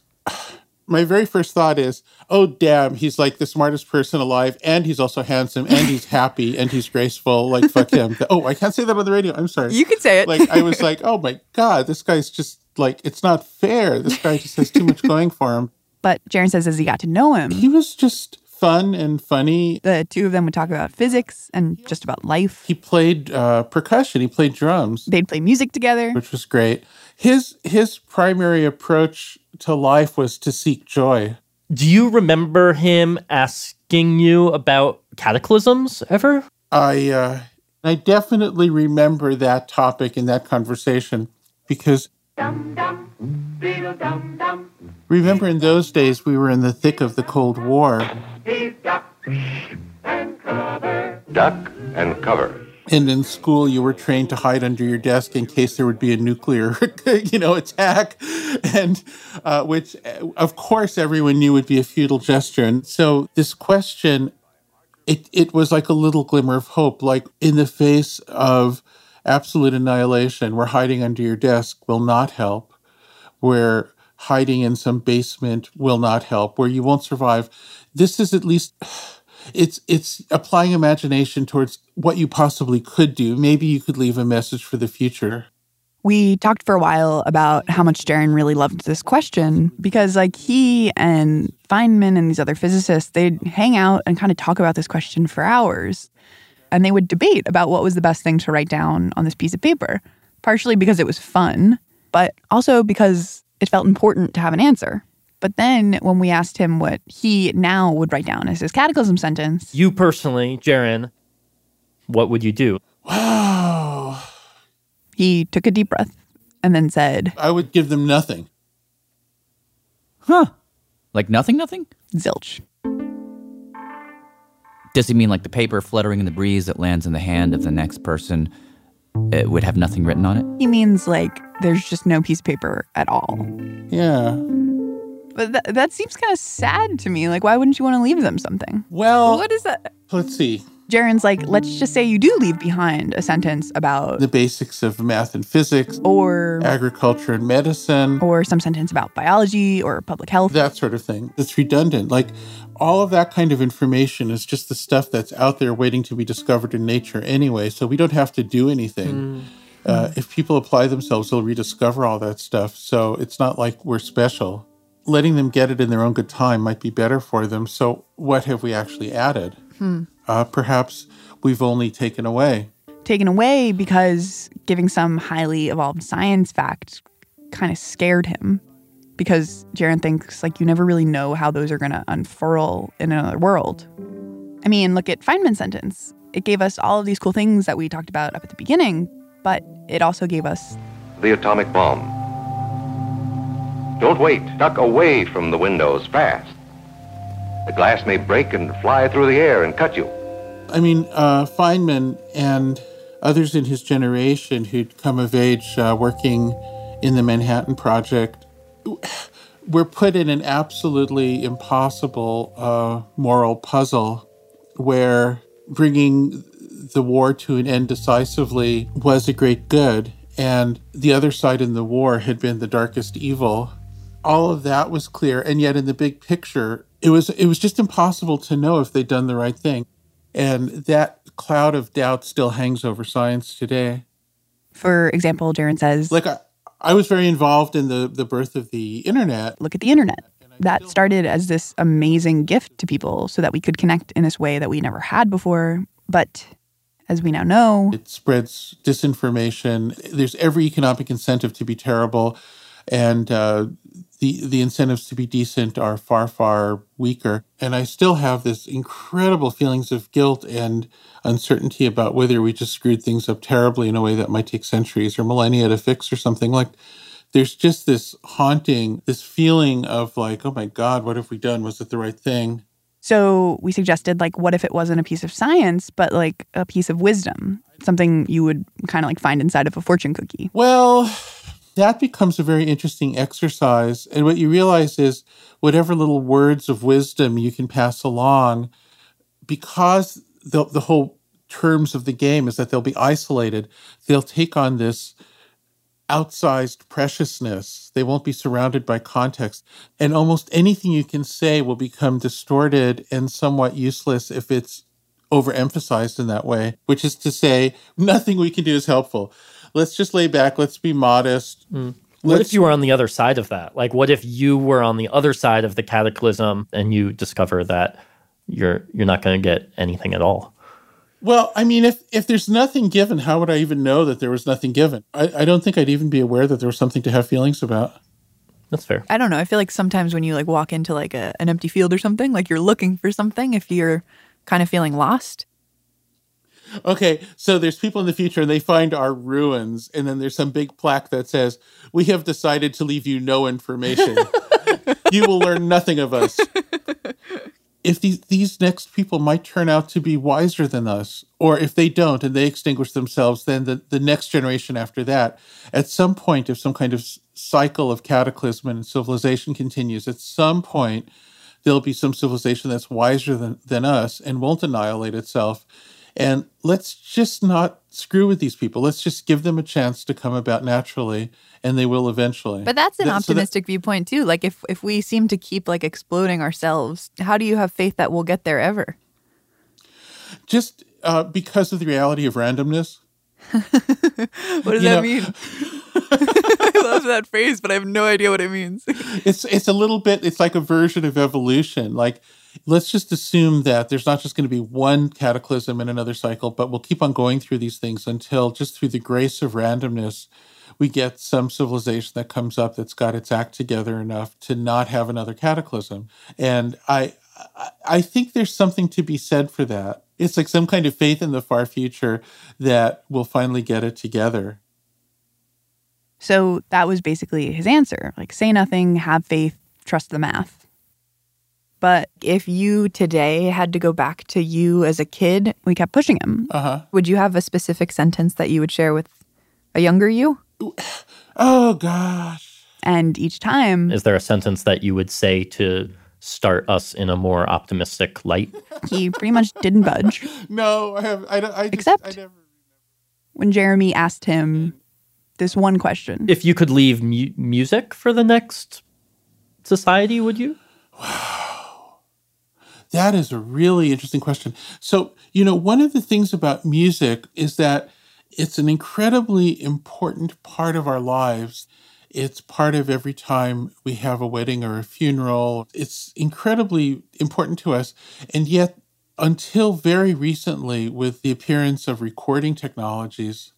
My very first thought is, oh, damn, he's like the smartest person alive, and he's also handsome, and he's happy, and he's graceful. Like, fuck him. Oh, I can't say that on the radio. I'm sorry. You can say it. Like, I was like, oh my God, this guy's just like, it's not fair. This guy just has too much going for him. But Jaron says as he got to know him, He was just fun and funny. the two of them would talk about physics and just about life. He played uh, percussion, he played drums, They'd play music together. which was great. His his primary approach to life was to seek joy. Do you remember him asking you about cataclysms ever? I uh, I definitely remember that topic in that conversation because remember in those days we were in the thick of the Cold War Duck and cover. Duck and in school you were trained to hide under your desk in case there would be a nuclear you know attack and uh, which uh, of course everyone knew would be a futile gesture and so this question it, it was like a little glimmer of hope like in the face of absolute annihilation where hiding under your desk will not help where hiding in some basement will not help, where you won't survive. This is at least it's it's applying imagination towards what you possibly could do. Maybe you could leave a message for the future. We talked for a while about how much Jaron really loved this question because, like, he and Feynman and these other physicists, they'd hang out and kind of talk about this question for hours. And they would debate about what was the best thing to write down on this piece of paper, partially because it was fun, but also because it felt important to have an answer. But then when we asked him what he now would write down as his cataclysm sentence, You personally, Jaron, what would you do? Wow. he took a deep breath and then said, I would give them nothing. Huh. Like nothing, nothing? Zilch. Does he mean like the paper fluttering in the breeze that lands in the hand of the next person it would have nothing written on it? He means like there's just no piece of paper at all. Yeah. But th- that seems kind of sad to me. Like, why wouldn't you want to leave them something? Well, what is that? Let's see. Jaron's like, let's just say you do leave behind a sentence about The basics of math and physics, or agriculture and medicine, or some sentence about biology or public health. that sort of thing. It's redundant. Like all of that kind of information is just the stuff that's out there waiting to be discovered in nature anyway. So we don't have to do anything. Uh, if people apply themselves, they'll rediscover all that stuff. So it's not like we're special. Letting them get it in their own good time might be better for them. So what have we actually added? Hmm. Uh, perhaps we've only taken away. Taken away because giving some highly evolved science fact kind of scared him. Because Jaron thinks like you never really know how those are going to unfurl in another world. I mean, look at Feynman's sentence. It gave us all of these cool things that we talked about up at the beginning, but it also gave us The atomic bomb. Don't wait. Duck away from the windows fast. The glass may break and fly through the air and cut you. I mean, uh, Feynman and others in his generation who'd come of age uh, working in the Manhattan Project were put in an absolutely impossible uh, moral puzzle where bringing the war to an end decisively was a great good, and the other side in the war had been the darkest evil. All of that was clear, and yet in the big picture, it was it was just impossible to know if they'd done the right thing. And that cloud of doubt still hangs over science today. For example, Jaron says, Like I, I was very involved in the the birth of the internet. look at the internet. That started as this amazing gift to people so that we could connect in this way that we never had before. But as we now know, It spreads disinformation. There's every economic incentive to be terrible, and uh, the the incentives to be decent are far far weaker. And I still have this incredible feelings of guilt and uncertainty about whether we just screwed things up terribly in a way that might take centuries or millennia to fix or something like. There's just this haunting, this feeling of like, oh my God, what have we done? Was it the right thing? so we suggested like what if it wasn't a piece of science but like a piece of wisdom, something you would kind of like find inside of a fortune cookie. Well, that becomes a very interesting exercise. And what you realize is whatever little words of wisdom you can pass along, because the, the whole terms of the game is that they'll be isolated, they'll take on this outsized preciousness. They won't be surrounded by context. And almost anything you can say will become distorted and somewhat useless if it's overemphasized in that way, which is to say, nothing we can do is helpful. Let's just lay back, let's be modest. Hmm. What Let's- if you were on the other side of that? Like, what if you were on the other side of the cataclysm and you discover that you're you're not going to get anything at all? Well, I mean, if if there's nothing given, how would I even know that there was nothing given? I, I don't think I'd even be aware that there was something to have feelings about. That's fair. I don't know. I feel like sometimes when you like walk into like a, an empty field or something, like you're looking for something if you're kind of feeling lost. Okay, so there's people in the future and they find our ruins, and then there's some big plaque that says, "We have decided to leave you no information. you will learn nothing of us." If these these next people might turn out to be wiser than us, or if they don't and they extinguish themselves, then the, the next generation after that, at some point, if some kind of cycle of cataclysm and civilization continues, at some point there'll be some civilization that's wiser than, than us and won't annihilate itself. And let's just not screw with these people. Let's just give them a chance to come about naturally, and they will eventually. But that's an That- so that- optimistic viewpoint too. Like if if we seem to keep like exploding ourselves, how do you have faith that we'll get there ever? just uh, because of the reality of randomness. What does You that know- mean? I love that phrase, but I have no idea what it means. it's it's a little bit it's like a version of evolution like let's just assume that there's not just going to be one cataclysm in another cycle but we'll keep on going through these things until just through the grace of randomness we get some civilization that comes up that's got its act together enough to not have another cataclysm and i I- think there's something to be said for that it's like some kind of faith in the far future that we'll finally get it together So that was basically his answer. Like say nothing, have faith, trust the math. But if you today had to go back to you as a kid, we kept pushing him. Uh-huh. Would you have a specific sentence that you would share with a younger you? Oh gosh. And each time Is there a sentence that you would say to start us in a more optimistic light? he pretty much didn't budge. no i have i don't i just, Except I never when Jeremy asked him this one question. If you could leave mu- music for the next society, would you? That is a really interesting question. So, you know, one of the things about music is that it's an incredibly important part of our lives. It's part of every time we have a wedding or a funeral. It's incredibly important to us. And yet, until very recently, with the appearance of recording technologies,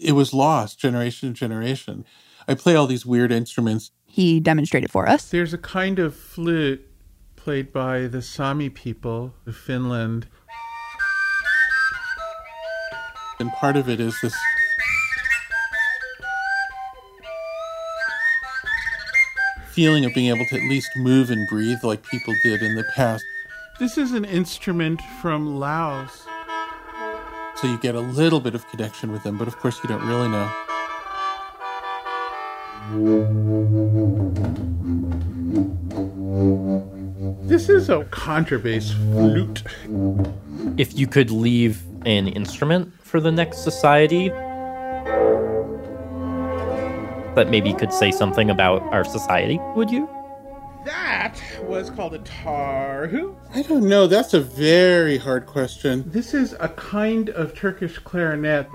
it was lost generation to generation. I play all these weird instruments. He demonstrated for us. There's a kind of flute played by the Sami people of Finland. And part of it is this feeling of being able to at least move and breathe like people did in the past. This is an instrument from Laos. So you get a little bit of connection with them, but of course you don't really know. Is a contrabass flute. If you could leave an instrument for the next society that maybe could say something about our society, would you? That was called a tarhu. I don't know. That's a very hard question. This is a kind of Turkish clarinet.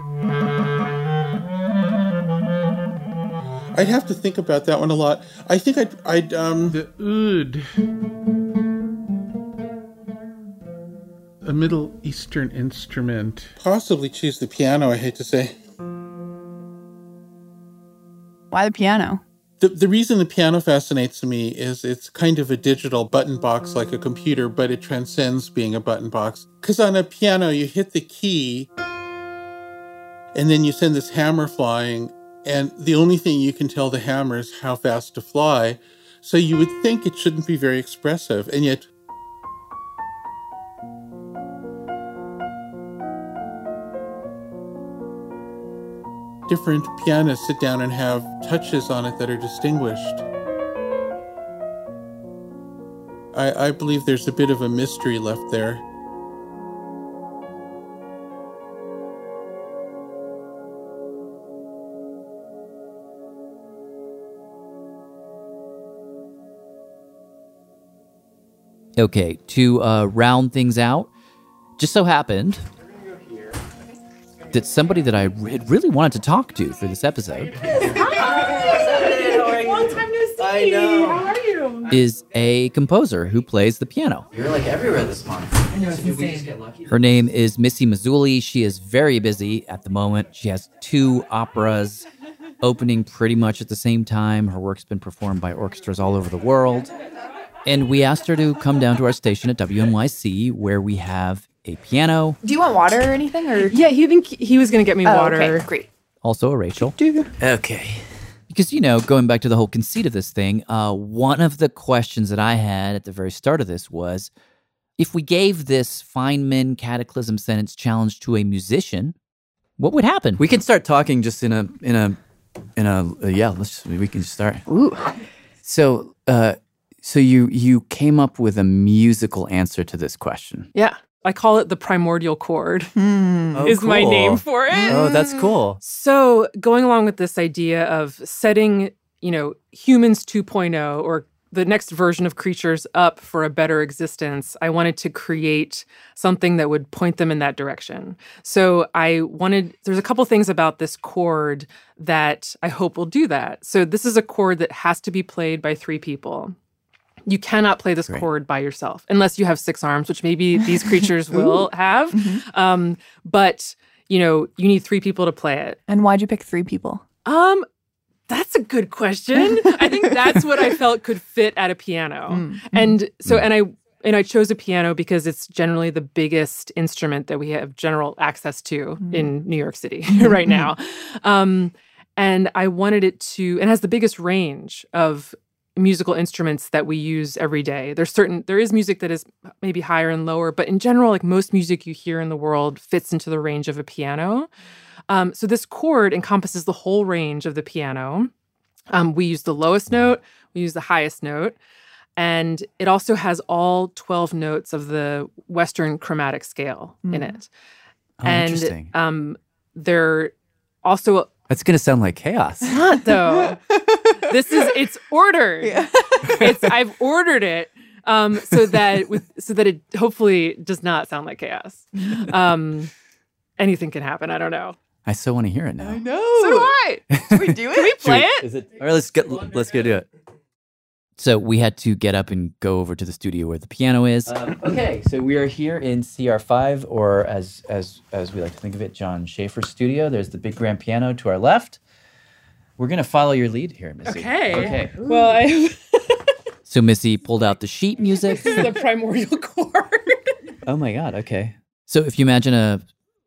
I'd have to think about that one a lot. I think I'd, I'd um, the oud, a Middle Eastern instrument. Possibly choose the piano. I hate to say. Why the piano? The, the reason the piano fascinates me is it's kind of a digital button box like a computer, but it transcends being a button box. Because on a piano, you hit the key and then you send this hammer flying, and the only thing you can tell the hammer is how fast to fly. So you would think it shouldn't be very expressive, and yet. Different pianists sit down and have touches on it that are distinguished. I, I believe there's a bit of a mystery left there. Okay, to uh, round things out, just so happened that somebody that I re- really wanted to talk to for this episode Long time no see. I know. How are you? is a composer who plays the piano. You're like everywhere this month. I know, it's Did we insane. just get lucky? Her name is Missy Mazzoli. She is very busy at the moment. She has two operas opening pretty much at the same time. Her work's been performed by orchestras all over the world. And we asked her to come down to our station at WNYC where we have a piano, Do you want water or anything? Or Yeah, he think he was gonna get me Oh, water. okay, great. also a Rachel. Okay. Because, you know, going back to the whole conceit of this thing, uh, one of the questions that I had at the very start of this was if we gave this Feynman Cataclysm sentence challenge to a musician, what would happen? We can start talking just in a in a in a uh, yeah. Let's we can start. Ooh. So uh, so you you came up with a musical answer to this question. Yeah. I call it the primordial chord. Hmm. Oh, is my name for it. Oh, that's cool. So, going along with this idea of setting, you know, humans 2.0 or the next version of creatures up for a better existence, I wanted to create something that would point them in that direction. So, I wanted, there's a couple things about this chord that I hope will do that. So, this is a chord that has to be played by three people. You cannot play this chord by yourself unless you have six arms, which maybe these creatures will have. Um, but you know, you need three people to play it. And why'd you pick three people? Um, that's a good question. I think that's what I felt could fit at a piano. Mm. And so, and I and I chose a piano because it's generally the biggest instrument that we have general access to in New York City right now. Um, and I wanted it to, and has the biggest range of musical instruments that we use every day. There's certain there is music that is maybe higher and lower, but in general, like most music you hear in the world fits into the range of a piano. Um, so this chord encompasses the whole range of the piano. Um, we use the lowest note, we use the highest note, and it also has all 12 notes of the Western chromatic scale in Mm. it. Oh, and interesting. um, they're also That's gonna sound like chaos. it's not though. this is it's ordered. It's I've ordered it um, so that with so that it hopefully does not sound like chaos. Um, anything can happen. I don't know. I so want to hear it now. I know. So do I. Should we do it? Can we play it? we- Is it? All right, let's get let's go do it. So we had to get up and go over to the studio where the piano is. Um, okay, so we are here in CR5, or as as as we like to think of it, John Schaefer's studio. There's the big grand piano to our left. We're gonna follow your lead here, Missy. Okay. Okay. Well, I So Missy pulled out the sheet music. this is the primordial chord. Oh my God. Okay. So if you imagine a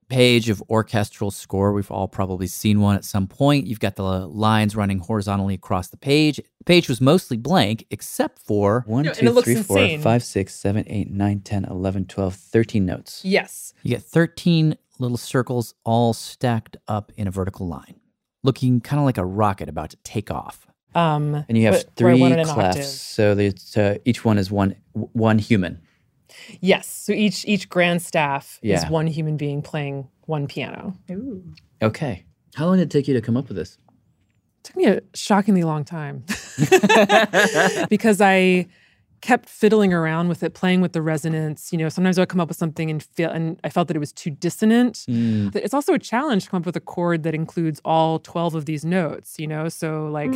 page of orchestral score, we've all probably seen one at some point. You've got the lines running horizontally across the page. The page was mostly blank except for One, No, and two, it looks three, four, insane. five, six, seven, eight, nine, 10, 11, 12, 13 notes. Yes. You get 13 little circles all stacked up in a vertical line, looking kind of like a rocket about to take off. Um, And you have but where I three wanted an clefs. So there's, uh, each one is one one human. Yes. So each each grand staff Yeah. is one human being playing one piano. Ooh. Okay. How long did it take you to come up with this? took me a shockingly long time because I kept fiddling around with it, playing with the resonance. You know, sometimes I would come up with something and feel, and I felt that it was too dissonant. Mm. It's also a challenge to come up with a chord that includes all twelve of these notes. You know, so like,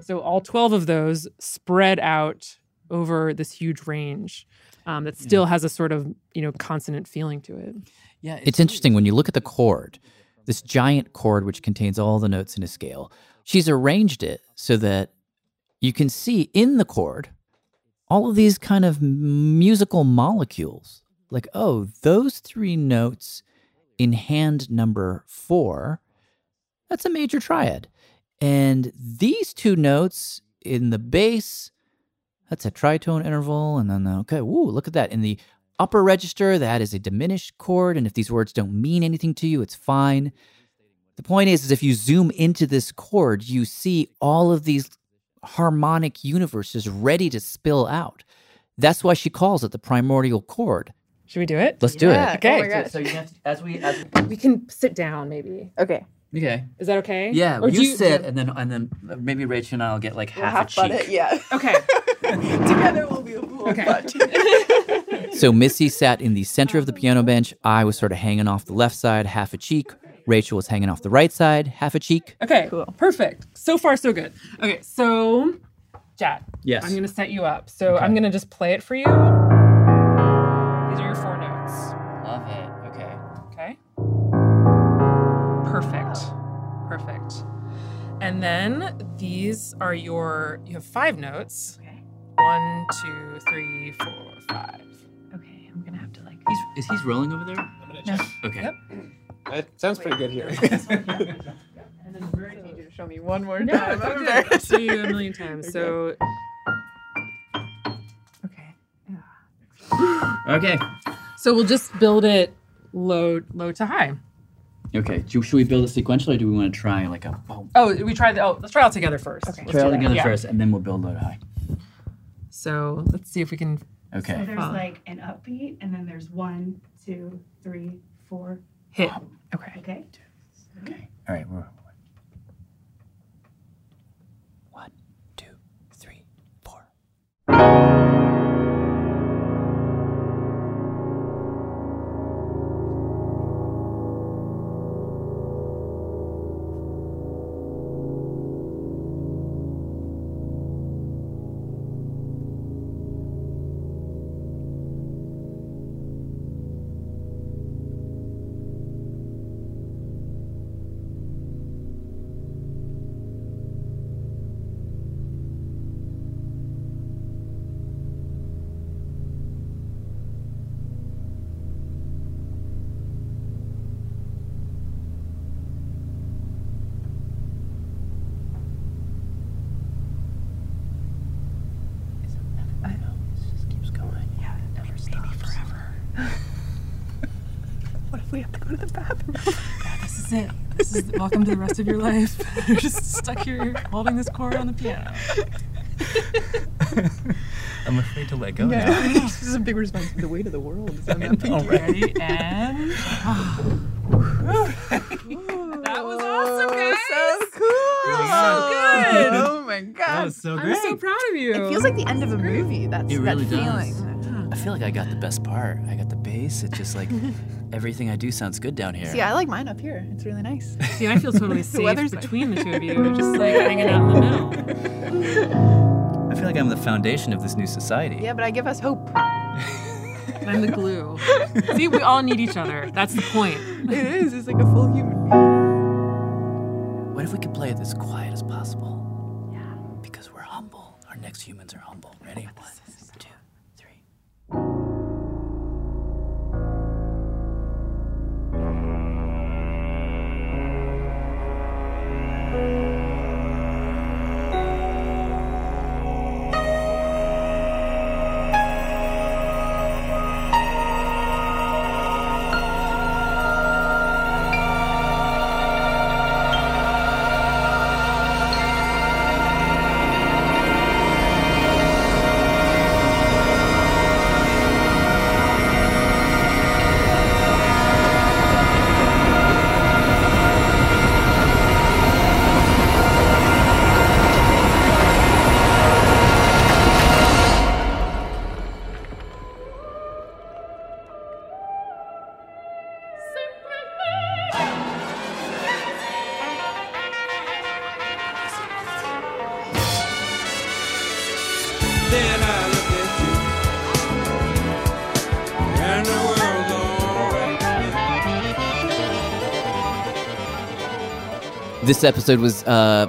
so all twelve of those spread out over this huge range. Um, that still has a sort of you know consonant feeling to it. Yeah, It's interesting when you look at the chord, this giant chord which contains all the notes in a scale. She's arranged it so that you can see in the chord all of these kind of musical molecules. Like, oh, those three notes in hand number four, that's a major triad. And these two notes in the bass, that's a tritone interval. And then, okay, woo, look at that. In the upper register, that is a diminished chord. And if these words don't mean anything to you, it's fine. The point is, is if you zoom into this chord, you see all of these harmonic universe is ready to spill out. That's why she calls it the primordial chord. Should we do it? Let's do Yeah. it. Okay. Oh my. So you have to, as we as We can sit down, maybe. Okay. okay. Is that okay? Yeah, Or you, do sit and then and then maybe Rachel and I'll get like half, half a butt cheek. it. Yeah. Okay. Together we'll be a full Okay. butt. So Missy sat in the center of the piano bench. I was sort of hanging off the left side, half a cheek. Rachel was hanging off the right side, half a cheek. Okay. Cool. Perfect. So far, so good. Okay. So, Jad. Yes. I'm going to set you up. So, I'm going to just play it for you. These are your four notes. Love it. Okay. Okay. Perfect. Perfect. And then these are your, you have five notes. Okay. One, two, three, four, five. Okay, I'm gonna have to like. He's, is he's rolling over there? No. Okay. Yep. That sounds pretty good here. And then very need you to show me one more No, time. it's I'm all good. I'll embarrassed. show you a million times. So, Okay. Ah. Okay. so we'll just build it low, low to high. Okay. Do, should we build it sequentially, or do we want to try like a oh, Oh, we try the, oh, let's try all together first. Okay. try all together first, and then we'll build low to high? So let's see if we can Okay. So there's Fun. like an upbeat, and then there's one, two, three, four. Hit. Okay. Okay. Okay. All right. We're, is welcome to the rest of your life. You're just stuck here holding this chord on the piano. I'm afraid to let go Yeah. now. this is a big responsibility. The weight of the world is on I that know, pinky. right? Ready? And. Ah. that was awesome, oh, guys. So cool. so oh, good. Oh my god. That was so I'm so proud of you. It feels like the end of a movie. That's It really that feeling. does. Hmm. I feel like I got the best part. I got the bass. It's just like everything I do sounds good down here. See, I like mine up here. It's really nice. See, I feel totally The safe weather's between the two of you, just like hanging out in the middle. I feel like I'm the foundation of this new society. Yeah, but I give us hope. I'm the glue. See, we all need each other. That's the point. It is. It's like a full human being. What if we could play it as quiet as possible? Yeah. Because we're humble. Our next humans are humble. Ready? One, two, three. This episode was uh,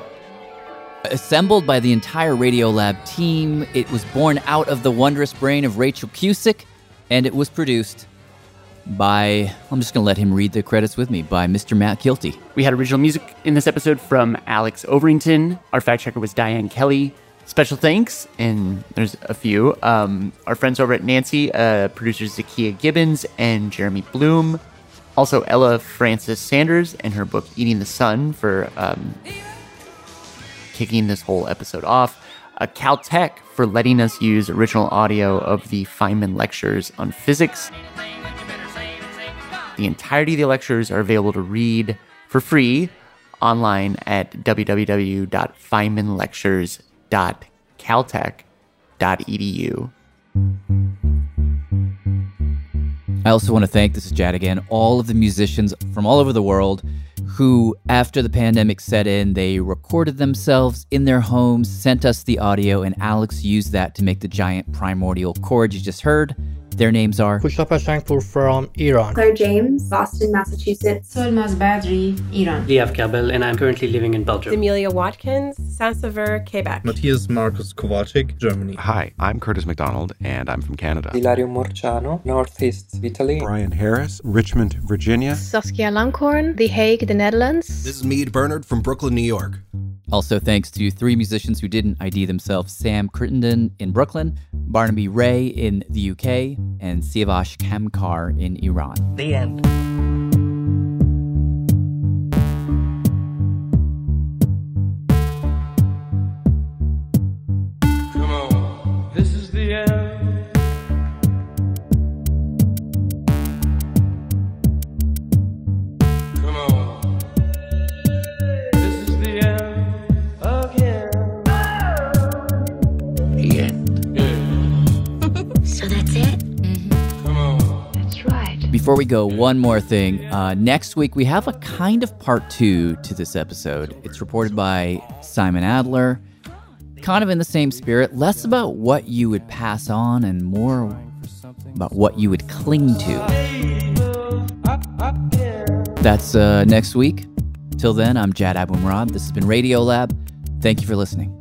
assembled by the entire Radiolab team. It was born out of the wondrous brain of Rachel Cusick, and it was produced by, I'm just going to let him read the credits with me, by Mr. Matt Kielty. We had original music in this episode from Alex Overington. Our fact checker was Diane Kelly. Special thanks, and there's a few. Um, our friends over at Nancy, uh, producers Zakiya Gibbons and Jeremy Bloom. Also, Ella Frances Sanders and her book Eating the Sun for um, kicking this whole episode off. Uh, Caltech for letting us use original audio of the Feynman lectures on physics. The entirety of the lectures are available to read for free online at www.feynmanlectures.caltech.edu. I also want to thank, this is Jad again, all of the musicians from all over the world who, after the pandemic set in, they recorded themselves in their homes, sent us the audio, and Alex used that to make the giant primordial chord you just heard. Their names are Kushtapa Shankpur from Iran. Claire James, Boston, Massachusetts. Solmaz Badri, Iran. Liav Kabel, and I'm currently living in Belgium. Amelia Watkins, Saint-Sever, Quebec. Matthias Marcus Kowalczyk, Germany. Hi, I'm Curtis McDonald, and I'm from Canada. Ilario Morciano, Northeast Italy. Brian Harris, Richmond, Virginia. Saskia Langhorn, The Hague, the Netherlands. This is Mead Bernard from Brooklyn, New York. Also, thanks to three musicians who didn't ID themselves Sam Crittenden in Brooklyn, Barnaby Ray in the UK, and Siavash Kamkar in Iran. The end. Before we go, one more thing. Uh, next week, we have a kind of part two to this episode. It's reported by Simon Adler, kind of in the same spirit, less about what you would pass on and more about what you would cling to. That's uh, next week. Till then, I'm Jad Abumrad. This has been Radiolab. Thank you for listening.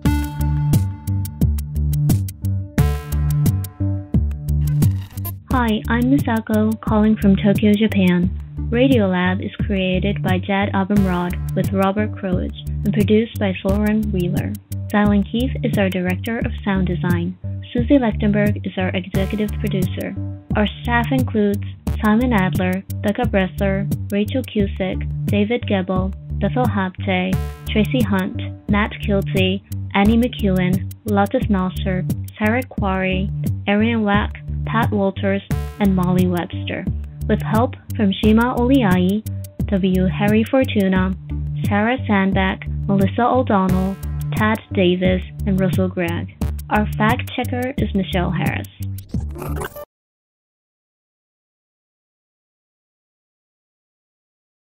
Hi, I'm Misako calling from Tokyo, Japan. Radiolab is created by Jad Abumrad with Robert Krulwich and produced by Soren Wheeler. Dylan Keefe is our director of sound design. Suzie Lechtenberg is our executive producer. Our staff includes Simon Adler, Becca Bressler, Rachel Cusick, David Gebel, Bethel Habte, Tracie Hunt, Matt Kielty, Annie McEwen, Latif Nasser, Sarah Qari, Arianne Wack, Pat Walters, and Molly Webster, with help from Shima Oliaee, W. Harry Fortuna, Sarah Sandbach, Melissa O'Donnell, Tad Davis, and Russell Gragg. Our fact checker is Michelle Harris.